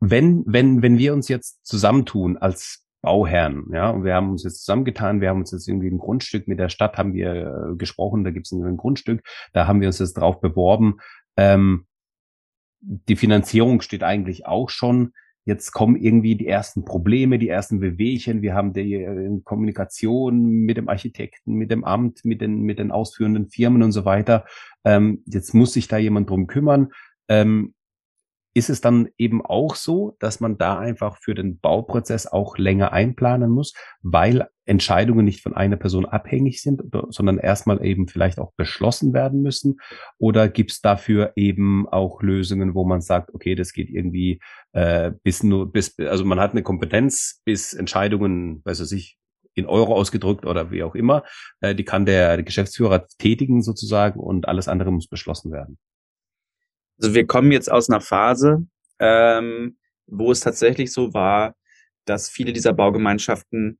wenn, wenn, wenn wir uns jetzt zusammentun als Bauherren, ja, und wir haben uns jetzt zusammengetan, wir haben uns jetzt irgendwie ein Grundstück mit der Stadt haben wir äh, gesprochen, da gibt es ein Grundstück, da haben wir uns jetzt drauf beworben. Ähm, die Finanzierung steht eigentlich auch schon. Jetzt kommen irgendwie die ersten Probleme, die ersten Bewegchen. Wir haben die äh, Kommunikation mit dem Architekten, mit dem Amt, mit den, mit den ausführenden Firmen und so weiter. Ähm, jetzt muss sich da jemand drum kümmern. Ähm, ist es dann eben auch so, dass man da einfach für den Bauprozess auch länger einplanen muss, weil Entscheidungen nicht von einer Person abhängig sind, sondern erstmal eben vielleicht auch beschlossen werden müssen? Oder gibt es dafür eben auch Lösungen, wo man sagt, okay, das geht irgendwie äh, bis nur bis, also man hat eine Kompetenz, bis Entscheidungen, weiß ich nicht, in Euro ausgedrückt oder wie auch immer, äh, die kann der Geschäftsführer tätigen sozusagen und alles andere muss beschlossen werden. Also wir kommen jetzt aus einer Phase, ähm, wo es tatsächlich so war, dass viele dieser Baugemeinschaften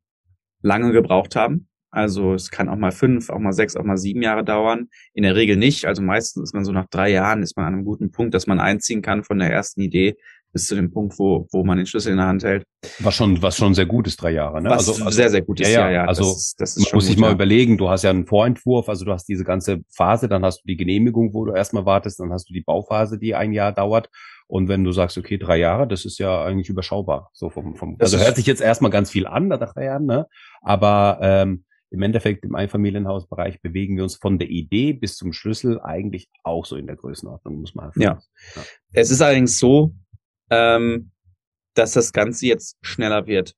lange gebraucht haben. Also es kann auch mal fünf, auch mal sechs, auch mal sieben Jahre dauern. In der Regel nicht. Also meistens ist man so nach drei Jahren ist man an einem guten Punkt, dass man einziehen kann von der ersten Idee bis zu dem Punkt, wo, wo man den Schlüssel in der Hand hält. Was schon, was schon sehr gut ist, drei Jahre, ne? Was also, also sehr, sehr gut ist, ja, ja. ja, Also, das ist, das ist man muss sich mal ja. überlegen, du hast ja einen Vorentwurf, also du hast diese ganze Phase, dann hast du die Genehmigung, wo du erstmal wartest, dann hast du die Bauphase, die ein Jahr dauert. Und wenn du sagst, okay, drei Jahre, das ist ja eigentlich überschaubar. So vom, vom, also hört sich jetzt erstmal ganz viel an, nach drei Jahren, ne? Aber ähm, im Endeffekt im Einfamilienhausbereich bewegen wir uns von der Idee bis zum Schlüssel eigentlich auch so in der Größenordnung, muss man einfach ja. ja. Es ist allerdings so, ähm, dass das Ganze jetzt schneller wird.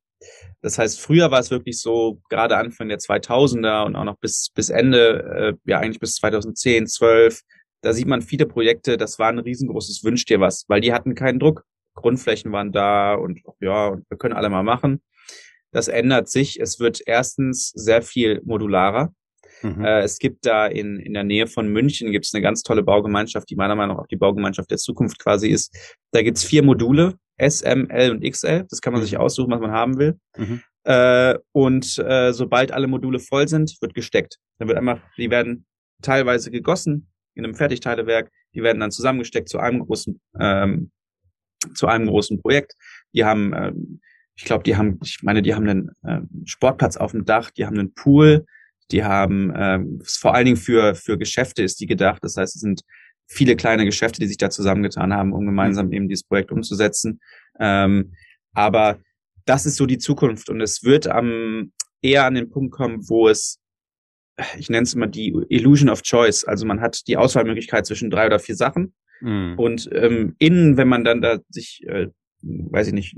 Das heißt, früher war es wirklich so, gerade Anfang der 2000er und auch noch bis, bis Ende, äh, ja eigentlich bis 2010, 12, da sieht man viele Projekte, das war ein riesengroßes Wünsch dir was, weil die hatten keinen Druck. Grundflächen waren da und ja, wir können alle mal machen. Das ändert sich. Es wird erstens sehr viel modularer. Mhm. Äh, es gibt da in, in der Nähe von München gibt es eine ganz tolle Baugemeinschaft, die meiner Meinung nach auch die Baugemeinschaft der Zukunft quasi ist. Da gibt's vier Module, S, M, L und XL. Das kann man mhm. sich aussuchen, was man haben will. Mhm. Äh, und äh, sobald alle Module voll sind, wird gesteckt. Dann wird einfach, die werden teilweise gegossen in einem Fertigteilewerk, die werden dann zusammengesteckt zu einem großen, ähm, zu einem großen Projekt. Die haben, ähm, ich glaube, die haben, ich meine, die haben einen äh, Sportplatz auf dem Dach, die haben einen Pool, die haben ähm, vor allen Dingen für, für Geschäfte ist die gedacht. Das heißt, es sind viele kleine Geschäfte, die sich da zusammengetan haben, um gemeinsam mhm. eben dieses Projekt umzusetzen. Ähm, aber das ist so die Zukunft und es wird am eher an den Punkt kommen, wo es, ich nenne es immer die Illusion of Choice. Also man hat die Auswahlmöglichkeit zwischen drei oder vier Sachen. Mhm. Und ähm, innen, wenn man dann da sich äh, weiß ich nicht,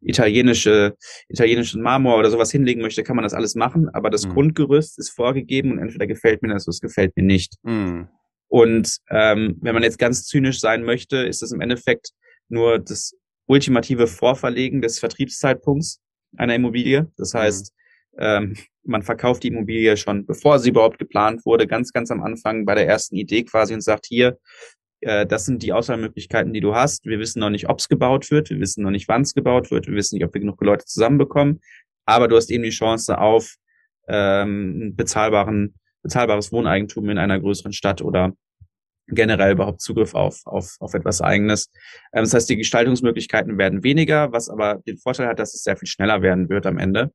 italienische, italienischen Marmor oder sowas hinlegen möchte, kann man das alles machen, aber das mhm. Grundgerüst ist vorgegeben und entweder gefällt mir das oder es gefällt mir nicht. Mhm. Und ähm, wenn man jetzt ganz zynisch sein möchte, ist das im Endeffekt nur das ultimative Vorverlegen des Vertriebszeitpunkts einer Immobilie. Das mhm. heißt, mhm. ähm, man verkauft die Immobilie schon, bevor sie überhaupt geplant wurde, ganz, ganz am Anfang bei der ersten Idee quasi und sagt, hier, äh, das sind die Auswahlmöglichkeiten, die du hast. Wir wissen noch nicht, ob es gebaut wird. Wir wissen noch nicht, wann es gebaut wird. Wir wissen nicht, ob wir genug Leute zusammenbekommen. Aber du hast eben die Chance auf ähm, bezahlbaren, bezahlbares Wohneigentum in einer größeren Stadt oder generell überhaupt Zugriff auf, auf, auf etwas Eigenes. Ähm, das heißt, die Gestaltungsmöglichkeiten werden weniger, was aber den Vorteil hat, dass es sehr viel schneller werden wird am Ende.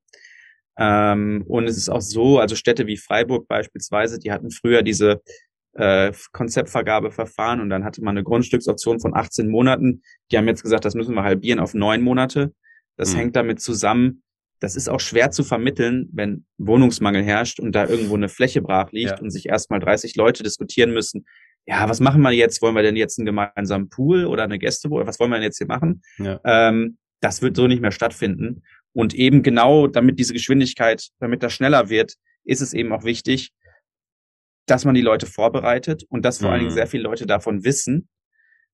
Ähm, und es ist auch so, also Städte wie Freiburg beispielsweise, die hatten früher diese äh, Konzeptvergabeverfahren und dann hatte man eine Grundstücksoption von 18 Monaten. Die haben jetzt gesagt, das müssen wir halbieren auf neun Monate. Das mhm. hängt damit zusammen. Das ist auch schwer zu vermitteln, wenn Wohnungsmangel herrscht und da irgendwo eine Fläche brach liegt ja. und sich erstmal 30 Leute diskutieren müssen. Ja, was machen wir jetzt? Wollen wir denn jetzt einen gemeinsamen Pool oder eine Gästewohnung? Was wollen wir denn jetzt hier machen? Ja. Ähm, das wird so nicht mehr stattfinden. Und eben genau, damit diese Geschwindigkeit, damit das schneller wird, ist es eben auch wichtig, dass man die Leute vorbereitet und dass vor mhm. allen Dingen mhm. sehr viele Leute davon wissen.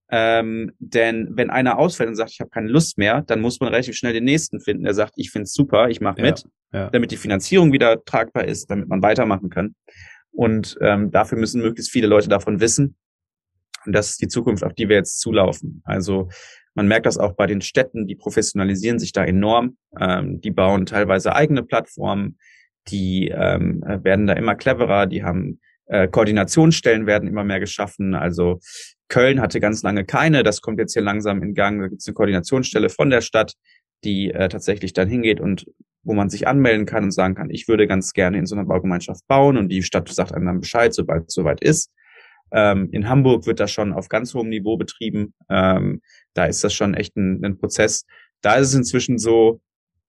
Ähm, denn wenn einer ausfällt und sagt, ich habe keine Lust mehr, dann muss man relativ schnell den nächsten finden, der sagt, ich finde es super, ich mache mit, ja. damit die Finanzierung wieder tragbar ist, damit man weitermachen kann. Und ähm, dafür müssen möglichst viele Leute davon wissen. Und das ist die Zukunft, auf die wir jetzt zulaufen. Also man merkt das auch bei den Städten, die professionalisieren sich da enorm. Ähm, die bauen teilweise eigene Plattformen, die ähm, werden da immer cleverer, die haben äh, Koordinationsstellen werden immer mehr geschaffen. Also Köln hatte ganz lange keine, das kommt jetzt hier langsam in Gang. Da gibt es eine Koordinationsstelle von der Stadt, die äh, tatsächlich dann hingeht und wo man sich anmelden kann und sagen kann, ich würde ganz gerne in so einer Baugemeinschaft bauen und die Stadt sagt einem dann Bescheid, sobald es soweit ist. Ähm, in Hamburg wird das schon auf ganz hohem Niveau betrieben. Ähm, da ist das schon echt ein, ein Prozess. Da ist es inzwischen so,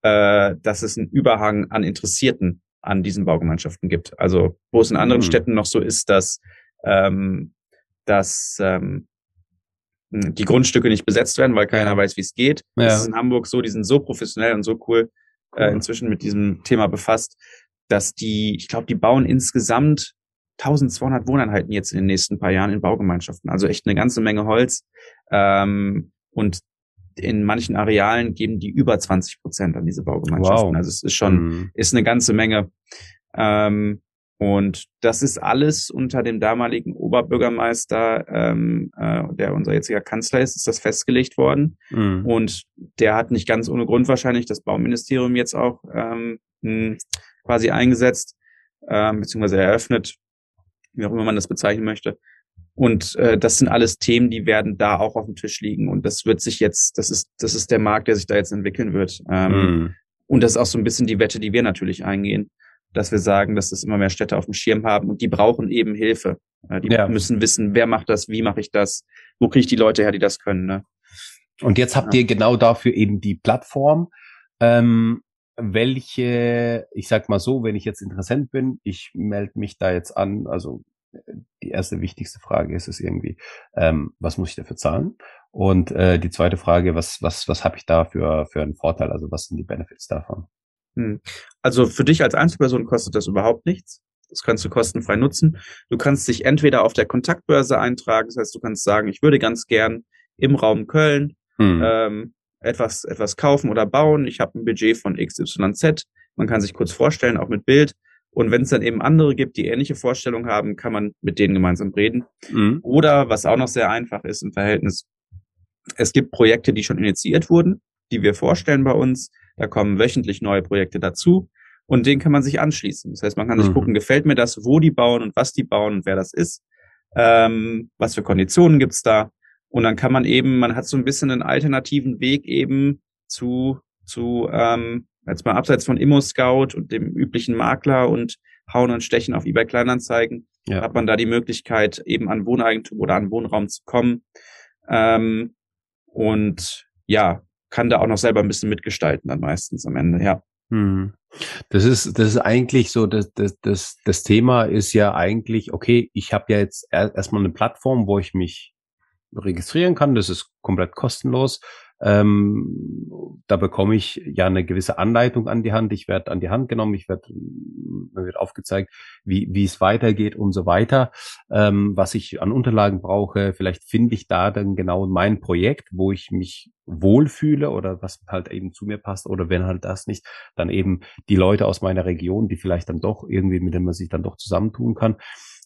äh, dass es einen Überhang an Interessierten an diesen Baugemeinschaften gibt. Also wo es in anderen mhm. Städten noch so ist, dass, ähm, dass ähm, die Grundstücke nicht besetzt werden, weil keiner weiß, wie es geht. Ja. Das ist in Hamburg so, die sind so professionell und so cool, äh, cool. Äh, inzwischen mit diesem Thema befasst, dass die, ich glaube, die bauen insgesamt 1200 Wohneinheiten jetzt in den nächsten paar Jahren in Baugemeinschaften. Also echt eine ganze Menge Holz. Ähm, und in manchen Arealen geben die über 20 Prozent an diese Baugemeinschaften. Wow. Also es ist schon, mhm. ist eine ganze Menge. Ähm, und das ist alles unter dem damaligen Oberbürgermeister, ähm, äh, der unser jetziger Kanzler ist, ist das festgelegt worden. Mhm. Und der hat nicht ganz ohne Grund wahrscheinlich das Bauministerium jetzt auch ähm, quasi eingesetzt, ähm, beziehungsweise eröffnet, wie auch immer man das bezeichnen möchte. Und äh, das sind alles Themen, die werden da auch auf dem Tisch liegen. Und das wird sich jetzt, das ist, das ist der Markt, der sich da jetzt entwickeln wird. Ähm, mm. Und das ist auch so ein bisschen die Wette, die wir natürlich eingehen, dass wir sagen, dass das immer mehr Städte auf dem Schirm haben und die brauchen eben Hilfe. Äh, die ja. müssen wissen, wer macht das, wie mache ich das, wo kriege ich die Leute her, die das können. Ne? Und jetzt habt ja. ihr genau dafür eben die Plattform. Ähm, welche, ich sag mal so, wenn ich jetzt Interessent bin, ich melde mich da jetzt an, also die erste wichtigste Frage ist es irgendwie, ähm, was muss ich dafür zahlen? Und äh, die zweite Frage, was, was, was habe ich da für, für einen Vorteil? Also was sind die Benefits davon? Hm. Also für dich als Einzelperson kostet das überhaupt nichts. Das kannst du kostenfrei nutzen. Du kannst dich entweder auf der Kontaktbörse eintragen, das heißt, du kannst sagen, ich würde ganz gern im Raum Köln hm. ähm, etwas, etwas kaufen oder bauen. Ich habe ein Budget von XYZ. Man kann sich kurz vorstellen, auch mit Bild. Und wenn es dann eben andere gibt, die ähnliche Vorstellungen haben, kann man mit denen gemeinsam reden. Mhm. Oder was auch noch sehr einfach ist im Verhältnis, es gibt Projekte, die schon initiiert wurden, die wir vorstellen bei uns. Da kommen wöchentlich neue Projekte dazu und denen kann man sich anschließen. Das heißt, man kann mhm. sich gucken, gefällt mir das, wo die bauen und was die bauen und wer das ist, ähm, was für Konditionen gibt's da. Und dann kann man eben, man hat so ein bisschen einen alternativen Weg eben zu, zu ähm, jetzt mal abseits von Immo-Scout und dem üblichen Makler und Hauen und Stechen auf eBay Kleinanzeigen, ja. hat man da die Möglichkeit, eben an Wohneigentum oder an Wohnraum zu kommen. Ähm, und ja, kann da auch noch selber ein bisschen mitgestalten dann meistens am Ende, ja. Hm. Das ist, das ist eigentlich so, das, das, das, das Thema ist ja eigentlich, okay, ich habe ja jetzt erstmal eine Plattform, wo ich mich registrieren kann. Das ist komplett kostenlos. Ähm, da bekomme ich ja eine gewisse Anleitung an die Hand. Ich werde an die Hand genommen, ich werde, mir wird aufgezeigt, wie, wie es weitergeht und so weiter, ähm, was ich an Unterlagen brauche. Vielleicht finde ich da dann genau mein Projekt, wo ich mich wohlfühle oder was halt eben zu mir passt. Oder wenn halt das nicht, dann eben die Leute aus meiner Region, die vielleicht dann doch irgendwie, mit denen man sich dann doch zusammentun kann.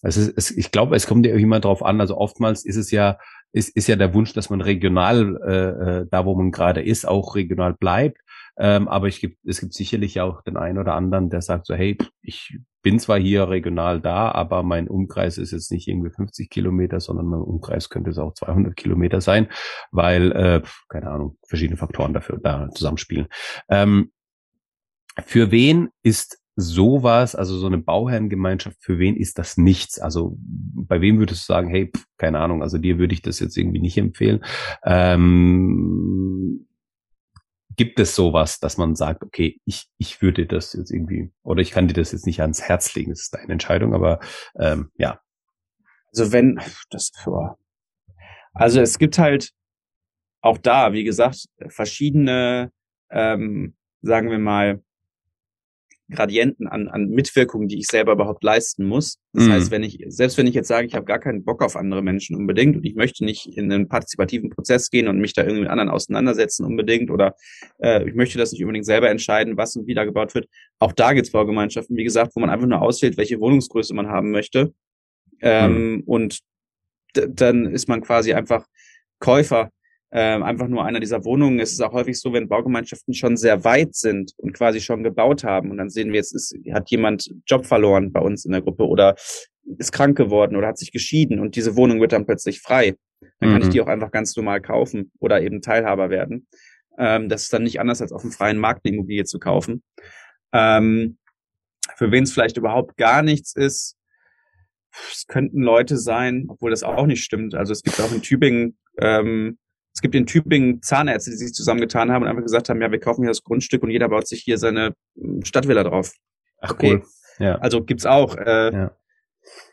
Es ist, ich glaube, es kommt ja immer drauf an. Also oftmals ist es ja ist, ist ja der Wunsch, dass man regional, äh, äh, da wo man gerade ist, auch regional bleibt. Ähm, aber ich gibt, es gibt sicherlich auch den einen oder anderen, der sagt so, hey, ich bin zwar hier regional da, aber mein Umkreis ist jetzt nicht irgendwie 50 Kilometer, sondern mein Umkreis könnte es auch 200 Kilometer sein, weil, äh, keine Ahnung, verschiedene Faktoren dafür da zusammenspielen. Ähm, für wen ist sowas, also so eine Bauherrengemeinschaft, für wen ist das nichts? Also bei wem würdest du sagen, hey, pff, keine Ahnung, also dir würde ich das jetzt irgendwie nicht empfehlen. Ähm, gibt es sowas, dass man sagt, okay, ich, ich würde das jetzt irgendwie, oder ich kann dir das jetzt nicht ans Herz legen, das ist deine Entscheidung, aber ähm, ja. Also wenn, das, also es gibt halt auch da, wie gesagt, verschiedene, ähm, sagen wir mal, Gradienten an, an Mitwirkung, die ich selber überhaupt leisten muss. Das mhm. heißt, wenn ich, selbst wenn ich jetzt sage, ich habe gar keinen Bock auf andere Menschen unbedingt und ich möchte nicht in einen partizipativen Prozess gehen und mich da irgendwie mit anderen auseinandersetzen unbedingt oder äh, ich möchte das nicht unbedingt selber entscheiden, was und wie da gebaut wird. Auch da gibt es Baugemeinschaften, wie gesagt, wo man einfach nur auswählt, welche Wohnungsgröße man haben möchte. Ähm, mhm. Und dann ist man quasi einfach Käufer ähm, einfach nur einer dieser Wohnungen. Es ist auch häufig so, wenn Baugemeinschaften schon sehr weit sind und quasi schon gebaut haben und dann sehen wir, jetzt ist, hat jemand Job verloren bei uns in der Gruppe oder ist krank geworden oder hat sich geschieden und diese Wohnung wird dann plötzlich frei. Dann kann ich mhm. die auch einfach ganz normal kaufen oder eben Teilhaber werden. Ähm, das ist dann nicht anders, als auf dem freien Markt eine Immobilie zu kaufen. Ähm, für wen es vielleicht überhaupt gar nichts ist, es könnten Leute sein, obwohl das auch nicht stimmt. Also es gibt auch in Tübingen ähm, es gibt in Tübingen Zahnärzte, die sich zusammengetan haben und einfach gesagt haben, ja, wir kaufen hier das Grundstück und jeder baut sich hier seine hm, Stadtvilla drauf. Ach okay. cool. Ja. Also gibt's auch. Äh, ja.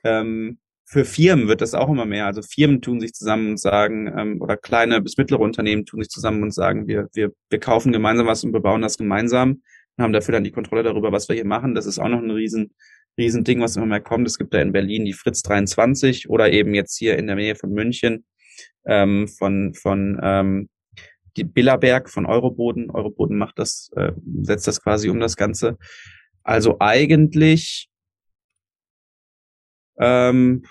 ähm, für Firmen wird das auch immer mehr. Also Firmen tun sich zusammen und sagen, ähm, oder kleine bis mittlere Unternehmen tun sich zusammen und sagen, wir, wir, wir kaufen gemeinsam was und bebauen das gemeinsam und haben dafür dann die Kontrolle darüber, was wir hier machen. Das ist auch noch ein riesen, riesen Ding, was immer mehr kommt. Es gibt da in Berlin die Fritz 23 oder eben jetzt hier in der Nähe von München ähm, von, von ähm, die Billerberg von Euroboden. Euroboden macht das, äh, setzt das quasi um das Ganze. Also eigentlich ähm,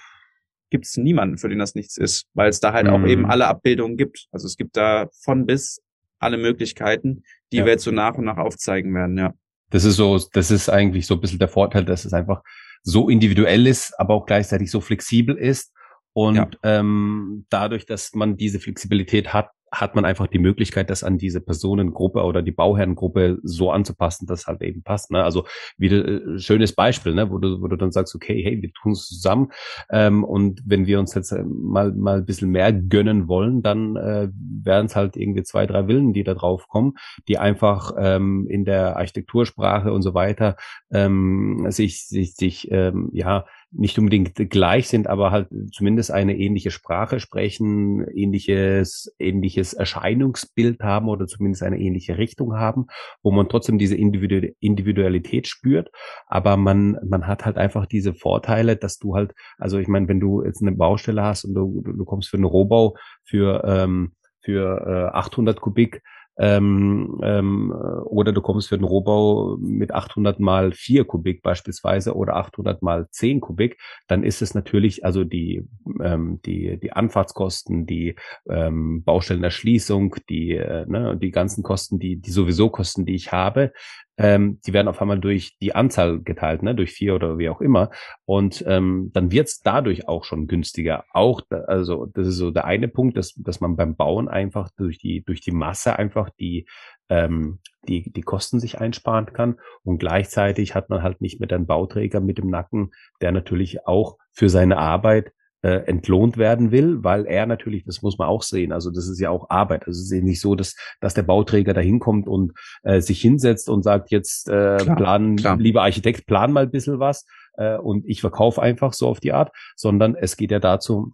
gibt es niemanden, für den das nichts ist, weil es da halt mhm. auch eben mhm. alle Abbildungen gibt. Also es gibt da von bis alle Möglichkeiten, die ja. wir jetzt so nach und nach aufzeigen werden, ja. Das ist so, das ist eigentlich so ein bisschen der Vorteil, dass es einfach so individuell ist, aber auch gleichzeitig so flexibel ist und ja. ähm, dadurch, dass man diese Flexibilität hat, hat man einfach die Möglichkeit, das an diese Personengruppe oder die Bauherrengruppe so anzupassen, dass halt eben passt. Ne? Also wieder äh, schönes Beispiel, ne? wo du, wo du dann sagst, okay, hey, wir tun es zusammen ähm, und wenn wir uns jetzt äh, mal mal ein bisschen mehr gönnen wollen, dann äh, werden es halt irgendwie zwei, drei Villen, die da drauf kommen, die einfach ähm, in der Architektursprache und so weiter ähm, sich sich sich ähm, ja nicht unbedingt gleich sind, aber halt zumindest eine ähnliche Sprache sprechen, ähnliches, ähnliches Erscheinungsbild haben oder zumindest eine ähnliche Richtung haben, wo man trotzdem diese Individualität spürt. Aber man, man hat halt einfach diese Vorteile, dass du halt, also ich meine, wenn du jetzt eine Baustelle hast und du, du kommst für einen Rohbau für, ähm, für äh, 800 Kubik, ähm, ähm, oder du kommst für den Rohbau mit 800 mal 4 Kubik beispielsweise oder 800 mal 10 Kubik, dann ist es natürlich, also die, ähm, die, die Anfahrtskosten, die ähm, Baustellenerschließung, die, äh, ne, die ganzen Kosten, die, die sowieso Kosten, die ich habe, ähm, die werden auf einmal durch die Anzahl geteilt, ne, durch vier oder wie auch immer. Und ähm, dann wird's dadurch auch schon günstiger. Auch, also das ist so der eine Punkt, dass, dass man beim Bauen einfach durch die, durch die Masse einfach die, ähm, die, die Kosten sich einsparen kann. Und gleichzeitig hat man halt nicht mehr den Bauträger mit dem Nacken, der natürlich auch für seine Arbeit äh, entlohnt werden will, weil er natürlich, das muss man auch sehen, also das ist ja auch Arbeit. Also es ist ja nicht so, dass, dass der Bauträger da hinkommt und äh, sich hinsetzt und sagt, jetzt äh, klar, plan, klar. lieber Architekt, plan mal ein bisschen was äh, und ich verkaufe einfach so auf die Art, sondern es geht ja dazu,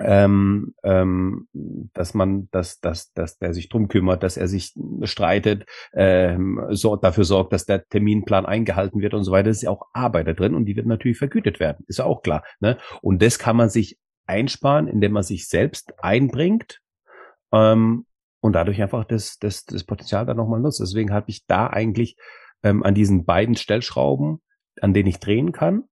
ähm, ähm, dass man, dass, dass, dass der sich drum kümmert, dass er sich streitet, ähm, so, dafür sorgt, dass der Terminplan eingehalten wird und so weiter. Das ist ja auch Arbeit da drin und die wird natürlich vergütet werden, ist ja auch klar. Ne? Und das kann man sich einsparen, indem man sich selbst einbringt ähm, und dadurch einfach das, das, das Potenzial dann nochmal nutzt. Deswegen habe ich da eigentlich ähm, an diesen beiden Stellschrauben, an denen ich drehen kann,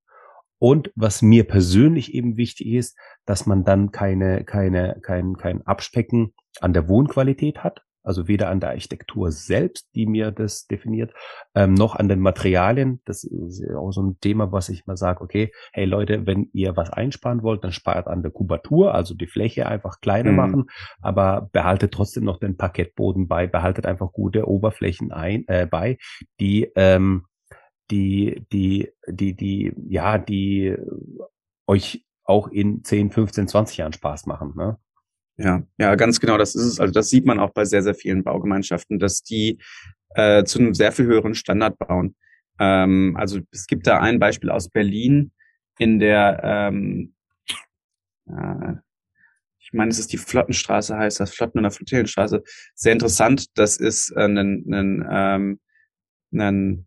und was mir persönlich eben wichtig ist, dass man dann keine, keine, kein, kein Abspecken an der Wohnqualität hat. Also weder an der Architektur selbst, die mir das definiert, ähm, noch an den Materialien. Das ist auch so ein Thema, was ich mal sage, okay, hey Leute, wenn ihr was einsparen wollt, dann spart an der Kubatur, also die Fläche einfach kleiner mhm. machen, aber behaltet trotzdem noch den Parkettboden bei, behaltet einfach gute Oberflächen ein, äh, bei, die ähm, die, die, die, die, ja, die euch auch in 10, 15, 20 Jahren Spaß machen. Ne? Ja, ja, ganz genau. Das ist es. Also das sieht man auch bei sehr, sehr vielen Baugemeinschaften, dass die äh, zu einem sehr viel höheren Standard bauen. Ähm, also es gibt da ein Beispiel aus Berlin in der, ähm, äh, ich meine, es ist die Flottenstraße, heißt das Flotten- oder Flottillenstraße. Sehr interessant. Das ist äh, ein, ein, ähm, ein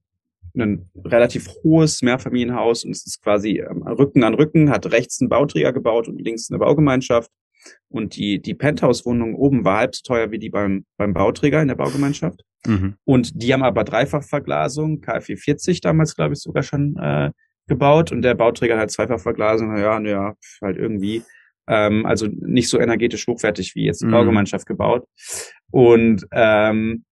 ein relativ hohes Mehrfamilienhaus und es ist quasi ähm, Rücken an Rücken, hat rechts einen Bauträger gebaut und links eine Baugemeinschaft. Und die, die Penthouse-Wohnung oben war halb so teuer wie die beim, beim Bauträger in der Baugemeinschaft. Mhm. Und die haben aber Dreifachverglasung, K440 damals, glaube ich, sogar schon äh, gebaut. Und der Bauträger hat halt Zweifachverglasung, ja, naja, halt irgendwie. Ähm, also nicht so energetisch hochwertig wie jetzt die mhm. Baugemeinschaft gebaut. Und ähm,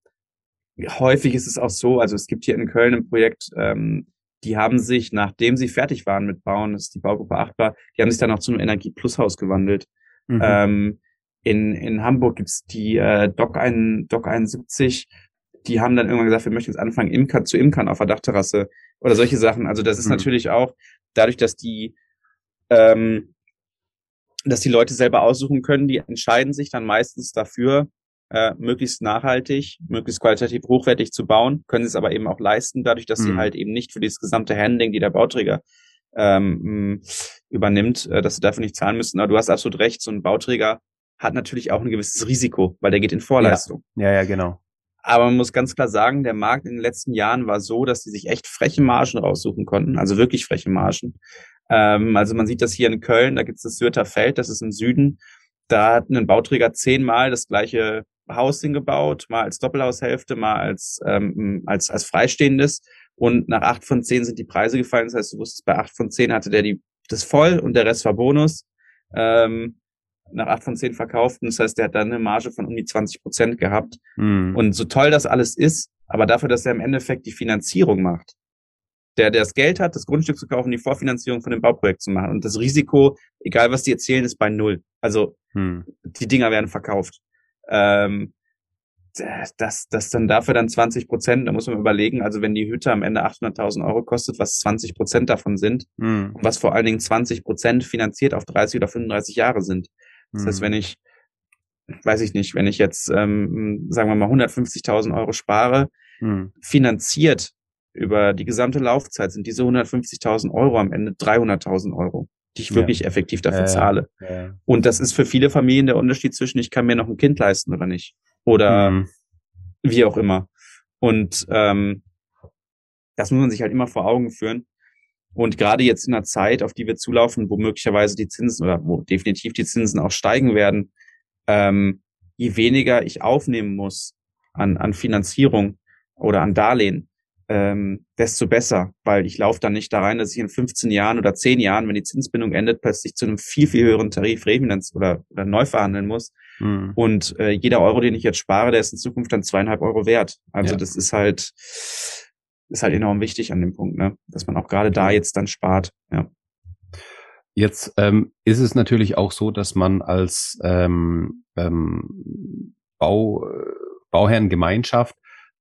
häufig ist es auch so, also es gibt hier in Köln ein Projekt, ähm, die haben sich, nachdem sie fertig waren mit Bauen, das ist die Baugruppe 8 war, die haben sich dann auch zu einem Energie-Plus-Haus gewandelt. Mhm. Ähm, in, in Hamburg gibt's die äh, Doc, ein, Doc 71, die haben dann irgendwann gesagt, wir möchten jetzt anfangen, Imker zu imkern auf der Dachterrasse oder solche Sachen. Also das ist mhm. natürlich auch dadurch, dass die ähm, dass die Leute selber aussuchen können, die entscheiden sich dann meistens dafür, äh, möglichst nachhaltig, möglichst qualitativ hochwertig zu bauen, können es aber eben auch leisten, dadurch, dass mhm. sie halt eben nicht für dieses gesamte Handling, die der Bauträger ähm, übernimmt, äh, dass sie dafür nicht zahlen müssen. Aber du hast absolut recht, so ein Bauträger hat natürlich auch ein gewisses Risiko, weil der geht in Vorleistung. Ja, ja, ja genau. Aber man muss ganz klar sagen, der Markt in den letzten Jahren war so, dass sie sich echt freche Margen raussuchen konnten, also wirklich freche Margen. Ähm, also man sieht das hier in Köln, da gibt es das Sürter Feld, das ist im Süden. Da hat ein Bauträger zehnmal das gleiche Haus hingebaut, mal als Doppelhaushälfte, mal als, ähm, als, als freistehendes. Und nach acht von zehn sind die Preise gefallen. Das heißt, du wusstest, bei acht von zehn hatte der die, das voll und der Rest war Bonus. Ähm, nach acht von zehn verkauften. Das heißt, der hat dann eine Marge von um die 20 Prozent gehabt. Mhm. Und so toll das alles ist, aber dafür, dass er im Endeffekt die Finanzierung macht, der, der das Geld hat, das Grundstück zu kaufen, die Vorfinanzierung von dem Bauprojekt zu machen. Und das Risiko, egal was die erzählen, ist bei null. Also hm. die Dinger werden verkauft. Ähm, das, das dann dafür dann 20 Prozent, da muss man überlegen, also wenn die Hütte am Ende 800.000 Euro kostet, was 20 Prozent davon sind, mhm. was vor allen Dingen 20 Prozent finanziert auf 30 oder 35 Jahre sind. Das mhm. heißt, wenn ich, weiß ich nicht, wenn ich jetzt, ähm, sagen wir mal, 150.000 Euro spare, mhm. finanziert über die gesamte Laufzeit sind diese 150.000 Euro am Ende 300.000 Euro die ich wirklich ja. effektiv dafür äh, zahle. Äh. Und das ist für viele Familien der Unterschied zwischen, ich kann mir noch ein Kind leisten oder nicht. Oder mhm. wie auch immer. Und ähm, das muss man sich halt immer vor Augen führen. Und gerade jetzt in einer Zeit, auf die wir zulaufen, wo möglicherweise die Zinsen oder wo definitiv die Zinsen auch steigen werden, ähm, je weniger ich aufnehmen muss an, an Finanzierung oder an Darlehen, ähm, desto besser, weil ich laufe dann nicht da rein, dass ich in 15 Jahren oder 10 Jahren, wenn die Zinsbindung endet, plötzlich zu einem viel, viel höheren Tarif refinanz oder, oder neu verhandeln muss. Mhm. Und äh, jeder Euro, den ich jetzt spare, der ist in Zukunft dann zweieinhalb Euro wert. Also ja. das ist halt, ist halt enorm wichtig an dem Punkt, ne? dass man auch gerade da jetzt dann spart. Ja. Jetzt ähm, ist es natürlich auch so, dass man als ähm, ähm, Bau, äh, Bauherrengemeinschaft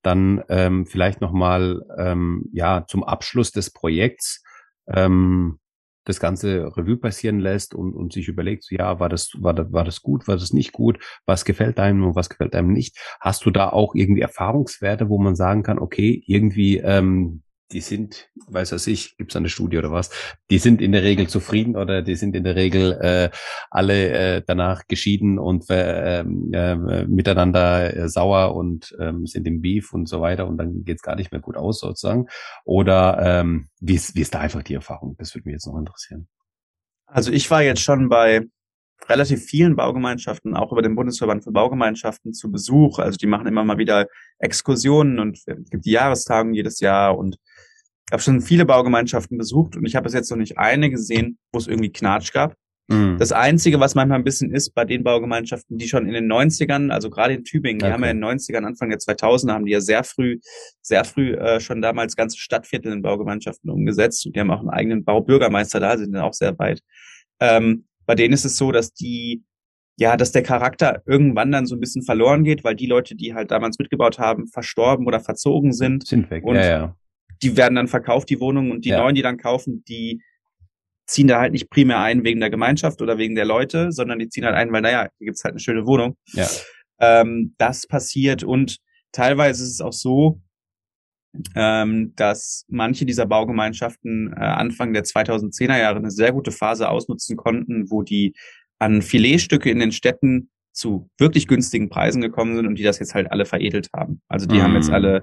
dann ähm, vielleicht nochmal ähm, ja, zum Abschluss des Projekts ähm, das ganze Revue passieren lässt und, und sich überlegt, ja, war das, war das, war das gut, war das nicht gut, was gefällt einem und was gefällt einem nicht. Hast du da auch irgendwie Erfahrungswerte, wo man sagen kann, okay, irgendwie ähm, die sind, weiß was ich, gibt's eine Studie oder was, die sind in der Regel zufrieden oder die sind in der Regel äh, alle äh, danach geschieden und äh, äh, miteinander äh, sauer und äh, sind im Beef und so weiter und dann geht's gar nicht mehr gut aus sozusagen. Oder ähm, wie, ist, wie ist da einfach die Erfahrung? Das würde mich jetzt noch interessieren. Also ich war jetzt schon bei relativ vielen Baugemeinschaften, auch über den Bundesverband für Baugemeinschaften zu Besuch. Also die machen immer mal wieder Exkursionen und es gibt die Jahrestagung jedes Jahr und habe schon viele Baugemeinschaften besucht und ich habe bis jetzt noch nicht eine gesehen, wo es irgendwie Knatsch gab. Mhm. Das Einzige, was manchmal ein bisschen ist bei den Baugemeinschaften, die schon in den 90ern, also gerade in Tübingen, die okay. haben ja in den 90ern, Anfang der 2000er, haben die ja sehr früh, sehr früh äh, schon damals ganze Stadtviertel in Baugemeinschaften umgesetzt und die haben auch einen eigenen Baubürgermeister da, sind dann auch sehr weit. Ähm, bei denen ist es so, dass die, ja, dass der Charakter irgendwann dann so ein bisschen verloren geht, weil die Leute, die halt damals mitgebaut haben, verstorben oder verzogen sind. Sind weg, und ja, ja. Die werden dann verkauft, die Wohnungen, und die ja. neuen, die dann kaufen, die ziehen da halt nicht primär ein wegen der Gemeinschaft oder wegen der Leute, sondern die ziehen halt ein, weil, naja, hier gibt's halt eine schöne Wohnung. Ja. Ähm, das passiert und teilweise ist es auch so, ähm, dass manche dieser Baugemeinschaften äh, Anfang der 2010er Jahre eine sehr gute Phase ausnutzen konnten, wo die an Filetstücke in den Städten zu wirklich günstigen Preisen gekommen sind und die das jetzt halt alle veredelt haben. Also die mm. haben jetzt mhm. alle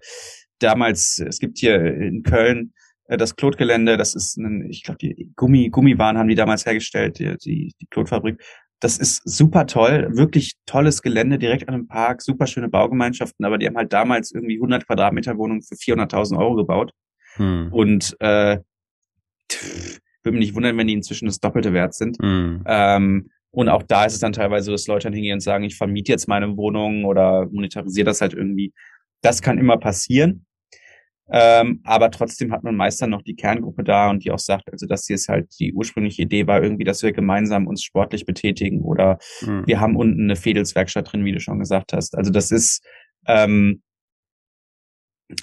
damals, es gibt hier in Köln äh, das Klotgelände, das ist ein, ich glaube, die Gummi, Gummiwaren haben die damals hergestellt, die, die, die Klotfabrik. Das ist super toll, wirklich tolles Gelände direkt an einem Park, super schöne Baugemeinschaften, aber die haben halt damals irgendwie 100 Quadratmeter Wohnungen für 400.000 Euro gebaut. Hm. Und äh, würde mich nicht wundern, wenn die inzwischen das Doppelte wert sind. Hm. Ähm, und auch da ist es dann teilweise so, dass Leute dann hingehen und sagen, ich vermiete jetzt meine Wohnung oder monetarisiere das halt irgendwie. Das kann immer passieren. Ähm, aber trotzdem hat man meist dann noch die Kerngruppe da und die auch sagt, also das hier ist halt die ursprüngliche Idee war irgendwie, dass wir gemeinsam uns sportlich betätigen oder mhm. wir haben unten eine Fädelswerkstatt drin, wie du schon gesagt hast. Also das ist ähm,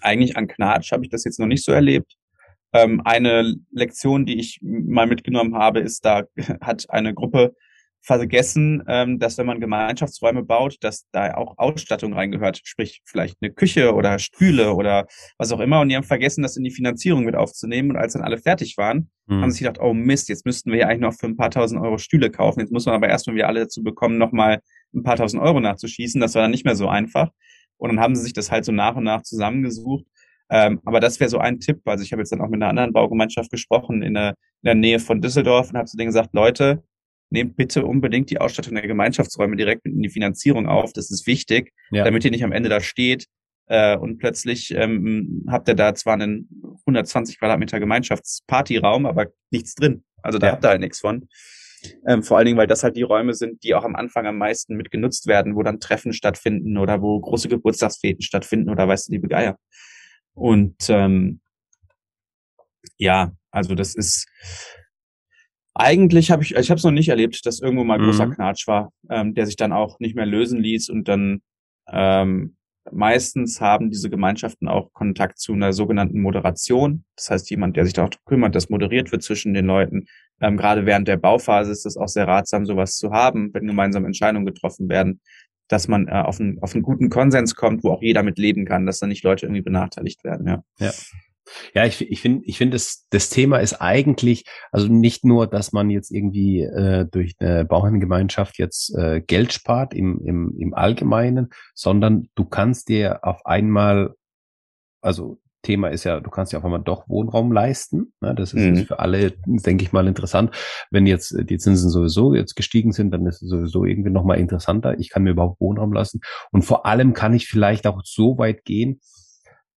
eigentlich an Knatsch habe ich das jetzt noch nicht so erlebt. Ähm, eine Lektion, die ich mal mitgenommen habe, ist, da (laughs) hat eine Gruppe vergessen, ähm, dass wenn man Gemeinschaftsräume baut, dass da auch Ausstattung reingehört, sprich vielleicht eine Küche oder Stühle oder was auch immer. Und die haben vergessen, das in die Finanzierung mit aufzunehmen. Und als dann alle fertig waren, mhm. haben sie gedacht, oh Mist, jetzt müssten wir ja eigentlich noch für ein paar tausend Euro Stühle kaufen. Jetzt muss man aber erst, wenn wir alle dazu bekommen, nochmal ein paar tausend Euro nachzuschießen. Das war dann nicht mehr so einfach. Und dann haben sie sich das halt so nach und nach zusammengesucht. Ähm, aber das wäre so ein Tipp. Also ich habe jetzt dann auch mit einer anderen Baugemeinschaft gesprochen in der, in der Nähe von Düsseldorf und habe zu denen gesagt, Leute, nehmt bitte unbedingt die Ausstattung der Gemeinschaftsräume direkt in die Finanzierung auf. Das ist wichtig, ja. damit ihr nicht am Ende da steht äh, und plötzlich ähm, habt ihr da zwar einen 120 Quadratmeter Gemeinschaftspartyraum, aber nichts drin. Also da ja. habt ihr halt nichts von. Ähm, vor allen Dingen, weil das halt die Räume sind, die auch am Anfang am meisten mit genutzt werden, wo dann Treffen stattfinden oder wo große Geburtstagsfeten stattfinden oder weißt du, liebe Geier. Und ähm, ja, also das ist eigentlich habe ich, ich habe es noch nicht erlebt, dass irgendwo mal großer mhm. Knatsch war, ähm, der sich dann auch nicht mehr lösen ließ und dann ähm, meistens haben diese Gemeinschaften auch Kontakt zu einer sogenannten Moderation. Das heißt, jemand, der sich darum kümmert, dass moderiert wird zwischen den Leuten. Ähm, gerade während der Bauphase ist es auch sehr ratsam, sowas zu haben, wenn gemeinsam Entscheidungen getroffen werden, dass man äh, auf, einen, auf einen guten Konsens kommt, wo auch jeder mit leben kann, dass da nicht Leute irgendwie benachteiligt werden. Ja. ja. Ja, ich, ich finde, ich finde, das, das Thema ist eigentlich, also nicht nur, dass man jetzt irgendwie äh, durch eine Bauerngemeinschaft jetzt äh, Geld spart im, im, im Allgemeinen, sondern du kannst dir auf einmal, also Thema ist ja, du kannst ja auf einmal doch Wohnraum leisten. Ne? Das ist, mhm. ist, für alle, denke ich mal, interessant. Wenn jetzt die Zinsen sowieso jetzt gestiegen sind, dann ist es sowieso irgendwie nochmal interessanter. Ich kann mir überhaupt Wohnraum lassen. Und vor allem kann ich vielleicht auch so weit gehen,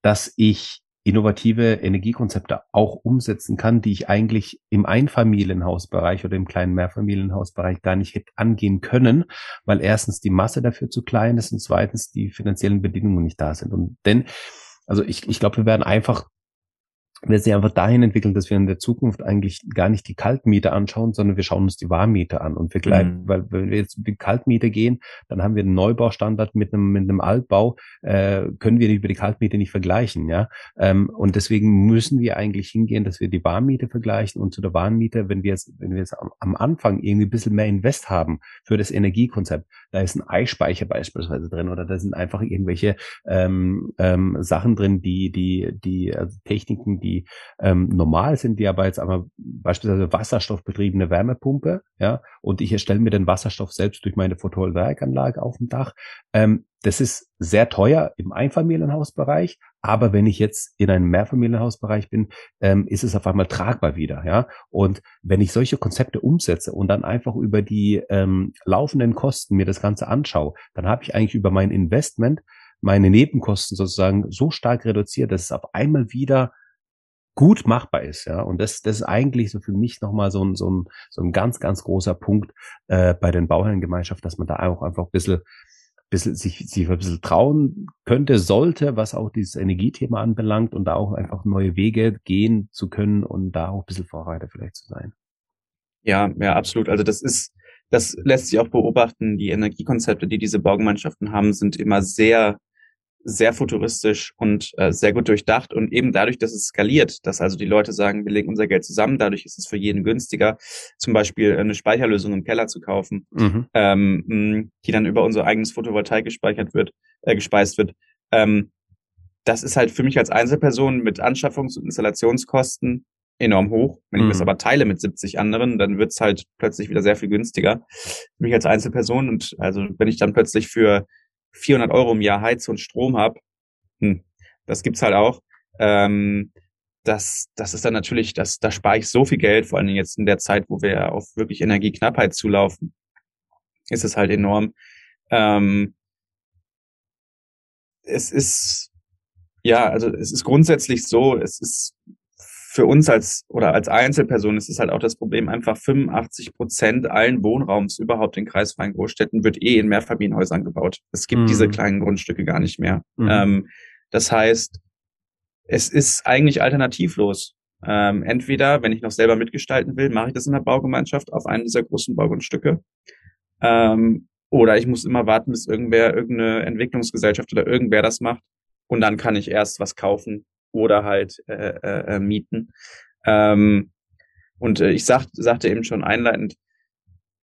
dass ich innovative Energiekonzepte auch umsetzen kann, die ich eigentlich im Einfamilienhausbereich oder im kleinen Mehrfamilienhausbereich gar nicht hätte angehen können, weil erstens die Masse dafür zu klein ist und zweitens die finanziellen Bedingungen nicht da sind. Und denn, also ich, ich glaube, wir werden einfach wird sich einfach dahin entwickeln, dass wir in der Zukunft eigentlich gar nicht die Kaltmiete anschauen, sondern wir schauen uns die Warmmiete an und wir mhm. weil wenn wir jetzt mit Kaltmiete gehen, dann haben wir einen Neubaustandard mit einem mit einem Altbau, äh, können wir über die Kaltmiete nicht vergleichen, ja. Ähm, und deswegen müssen wir eigentlich hingehen, dass wir die Warmmiete vergleichen und zu der Warmmiete, wenn wir jetzt wenn wir jetzt am, am Anfang irgendwie ein bisschen mehr Invest haben für das Energiekonzept, da ist ein Eispeicher beispielsweise drin oder da sind einfach irgendwelche ähm, ähm, Sachen drin, die die die also Techniken, die die ähm, normal sind, die aber jetzt aber beispielsweise wasserstoffbetriebene Wärmepumpe, ja, und ich erstelle mir den Wasserstoff selbst durch meine Photovoltaikanlage auf dem Dach. Ähm, das ist sehr teuer im Einfamilienhausbereich, aber wenn ich jetzt in einem Mehrfamilienhausbereich bin, ähm, ist es auf einmal tragbar wieder, ja. Und wenn ich solche Konzepte umsetze und dann einfach über die ähm, laufenden Kosten mir das Ganze anschaue, dann habe ich eigentlich über mein Investment meine Nebenkosten sozusagen so stark reduziert, dass es auf einmal wieder gut machbar ist, ja. Und das, das ist eigentlich so für mich nochmal so ein, so ein, so ein ganz, ganz großer Punkt äh, bei den Bauherrengemeinschaften, dass man da auch einfach ein bisschen, bisschen sich, sich ein bisschen trauen könnte, sollte, was auch dieses Energiethema anbelangt und da auch einfach neue Wege gehen zu können und da auch ein bisschen Vorreiter vielleicht zu sein. Ja, ja, absolut. Also das ist, das lässt sich auch beobachten. Die Energiekonzepte, die diese Baugemeinschaften haben, sind immer sehr sehr futuristisch und äh, sehr gut durchdacht und eben dadurch, dass es skaliert, dass also die Leute sagen, wir legen unser Geld zusammen, dadurch ist es für jeden günstiger, zum Beispiel eine Speicherlösung im Keller zu kaufen, mhm. ähm, die dann über unser eigenes Photovoltaik gespeichert wird, äh, gespeist wird. Ähm, das ist halt für mich als Einzelperson mit Anschaffungs- und Installationskosten enorm hoch. Wenn mhm. ich das aber teile mit 70 anderen, dann wird's halt plötzlich wieder sehr viel günstiger. Für mich als Einzelperson und also wenn ich dann plötzlich für 400 Euro im Jahr Heiz und Strom habe, hm, das gibt's halt auch. Ähm, das, das ist dann natürlich, das, da spare ich so viel Geld, vor allen Dingen jetzt in der Zeit, wo wir auf wirklich Energieknappheit zulaufen, ist es halt enorm. Ähm, es ist, ja, also es ist grundsätzlich so, es ist für uns als oder als Einzelperson ist es halt auch das Problem, einfach 85 Prozent allen Wohnraums überhaupt in kreisfreien Großstädten wird eh in Mehrfamilienhäusern gebaut. Es gibt mhm. diese kleinen Grundstücke gar nicht mehr. Mhm. Ähm, das heißt, es ist eigentlich alternativlos. Ähm, entweder, wenn ich noch selber mitgestalten will, mache ich das in der Baugemeinschaft auf einem dieser großen Baugrundstücke. Ähm, oder ich muss immer warten, bis irgendwer, irgendeine Entwicklungsgesellschaft oder irgendwer das macht. Und dann kann ich erst was kaufen, oder halt äh, äh, äh, mieten. Ähm, und äh, ich sag, sagte eben schon einleitend,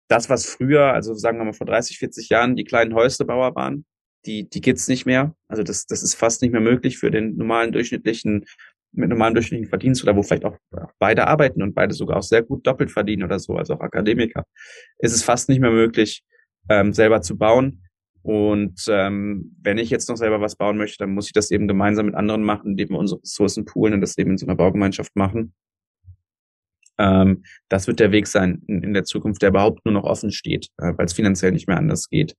das, was früher, also sagen wir mal vor 30, 40 Jahren die kleinen Häuslebauer waren, die, die gibt's nicht mehr. Also das, das ist fast nicht mehr möglich für den normalen durchschnittlichen, mit normalem durchschnittlichen Verdienst oder wo vielleicht auch beide arbeiten und beide sogar auch sehr gut doppelt verdienen oder so, also auch Akademiker, ist es fast nicht mehr möglich, ähm, selber zu bauen. Und ähm, wenn ich jetzt noch selber was bauen möchte, dann muss ich das eben gemeinsam mit anderen machen, indem wir unsere Ressourcen poolen und das eben in so einer Baugemeinschaft machen. Ähm, das wird der Weg sein in, in, der Zukunft, der überhaupt nur noch offen steht, äh, weil es finanziell nicht mehr anders geht.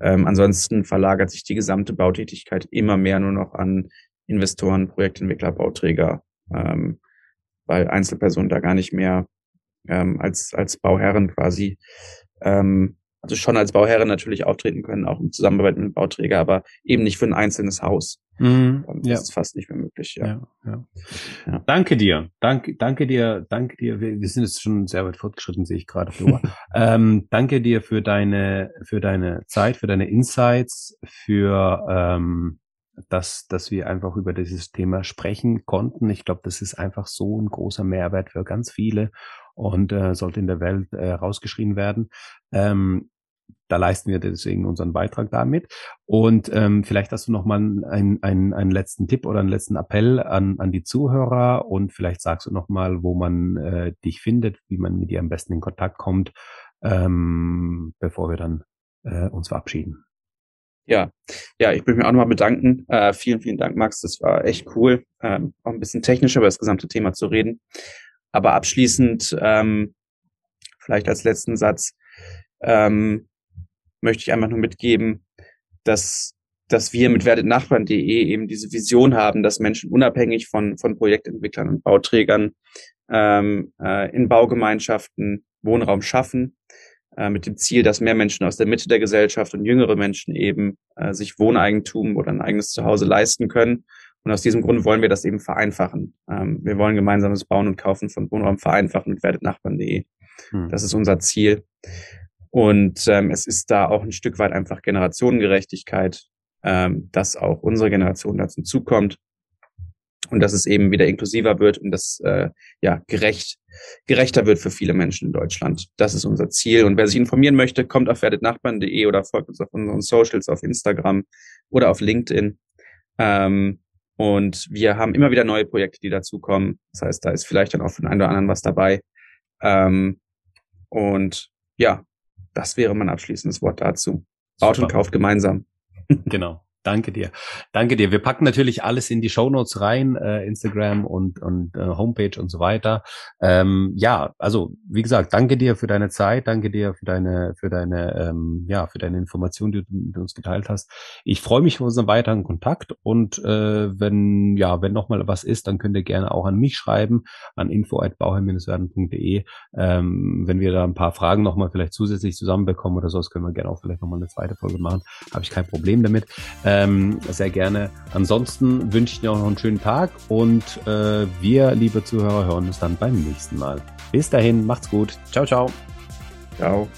Ähm, ansonsten verlagert sich die gesamte Bautätigkeit immer mehr nur noch an Investoren, Projektentwickler, Bauträger, ähm, weil Einzelpersonen da gar nicht mehr ähm, als, als Bauherren quasi ähm, also schon als Bauherren natürlich auftreten können, auch im Zusammenarbeit mit dem Bauträger, aber eben nicht für ein einzelnes Haus. Mhm, das ja. ist fast nicht mehr möglich. Ja. Ja, ja. ja. Danke dir, danke, danke dir, danke dir. Wir, wir sind jetzt schon sehr weit fortgeschritten, sehe ich gerade. (laughs) ähm, danke dir für deine, für deine Zeit, für deine Insights, für ähm, dass, dass wir einfach über dieses Thema sprechen konnten. Ich glaube, das ist einfach so ein großer Mehrwert für ganz viele und äh, sollte in der Welt äh, rausgeschrien werden. Ähm, da leisten wir deswegen unseren Beitrag damit. Und ähm, vielleicht hast du noch mal einen, einen, einen letzten Tipp oder einen letzten Appell an, an die Zuhörer und vielleicht sagst du noch mal, wo man äh, dich findet, wie man mit dir am besten in Kontakt kommt, ähm, bevor wir dann äh, uns verabschieden. Ja, ja, ich möchte mich auch nochmal bedanken. Äh, vielen, vielen Dank, Max. Das war echt cool. Ähm, auch ein bisschen technischer über das gesamte Thema zu reden. Aber abschließend, ähm, vielleicht als letzten Satz, ähm, möchte ich einfach nur mitgeben, dass, dass wir mit werdetnachbarn.de eben diese Vision haben, dass Menschen unabhängig von, von Projektentwicklern und Bauträgern ähm, äh, in Baugemeinschaften Wohnraum schaffen äh, mit dem Ziel, dass mehr Menschen aus der Mitte der Gesellschaft und jüngere Menschen eben äh, sich Wohneigentum oder ein eigenes Zuhause leisten können. Und aus diesem Grund wollen wir das eben vereinfachen. Ähm, wir wollen gemeinsames Bauen und Kaufen von Wohnraum vereinfachen mit werdetnachbarn.de. Hm. Das ist unser Ziel. Und ähm, es ist da auch ein Stück weit einfach Generationengerechtigkeit, ähm, dass auch unsere Generation dazu zukommt und dass es eben wieder inklusiver wird und das äh, ja gerecht gerechter wird für viele Menschen in Deutschland. Das ist unser Ziel. Und wer sich informieren möchte, kommt auf werdetnachbarn.de oder folgt uns auf unseren Socials auf Instagram oder auf LinkedIn. Ähm, und wir haben immer wieder neue Projekte, die dazukommen. Das heißt, da ist vielleicht dann auch den einen oder anderen was dabei. Ähm, und ja, das wäre mein abschließendes Wort dazu. Baut und kauft gemeinsam. Genau. Danke dir. Danke dir. Wir packen natürlich alles in die Show Notes rein, äh, Instagram und, und äh, Homepage und so weiter. Ähm, ja, also wie gesagt, danke dir für deine Zeit, danke dir für deine, für deine, ähm, ja, für deine Informationen, die du mit uns geteilt hast. Ich freue mich auf unseren weiteren Kontakt und äh, wenn, ja, wenn nochmal was ist, dann könnt ihr gerne auch an mich schreiben, an info.bauherr-werden.de. Ähm, wenn wir da ein paar Fragen nochmal vielleicht zusätzlich zusammenbekommen oder so, das können wir gerne auch vielleicht nochmal eine zweite Folge machen. Habe ich kein Problem damit. Äh, ähm, sehr gerne. Ansonsten wünsche ich dir auch noch einen schönen Tag und äh, wir, liebe Zuhörer, hören uns dann beim nächsten Mal. Bis dahin, macht's gut. Ciao, ciao. Ciao.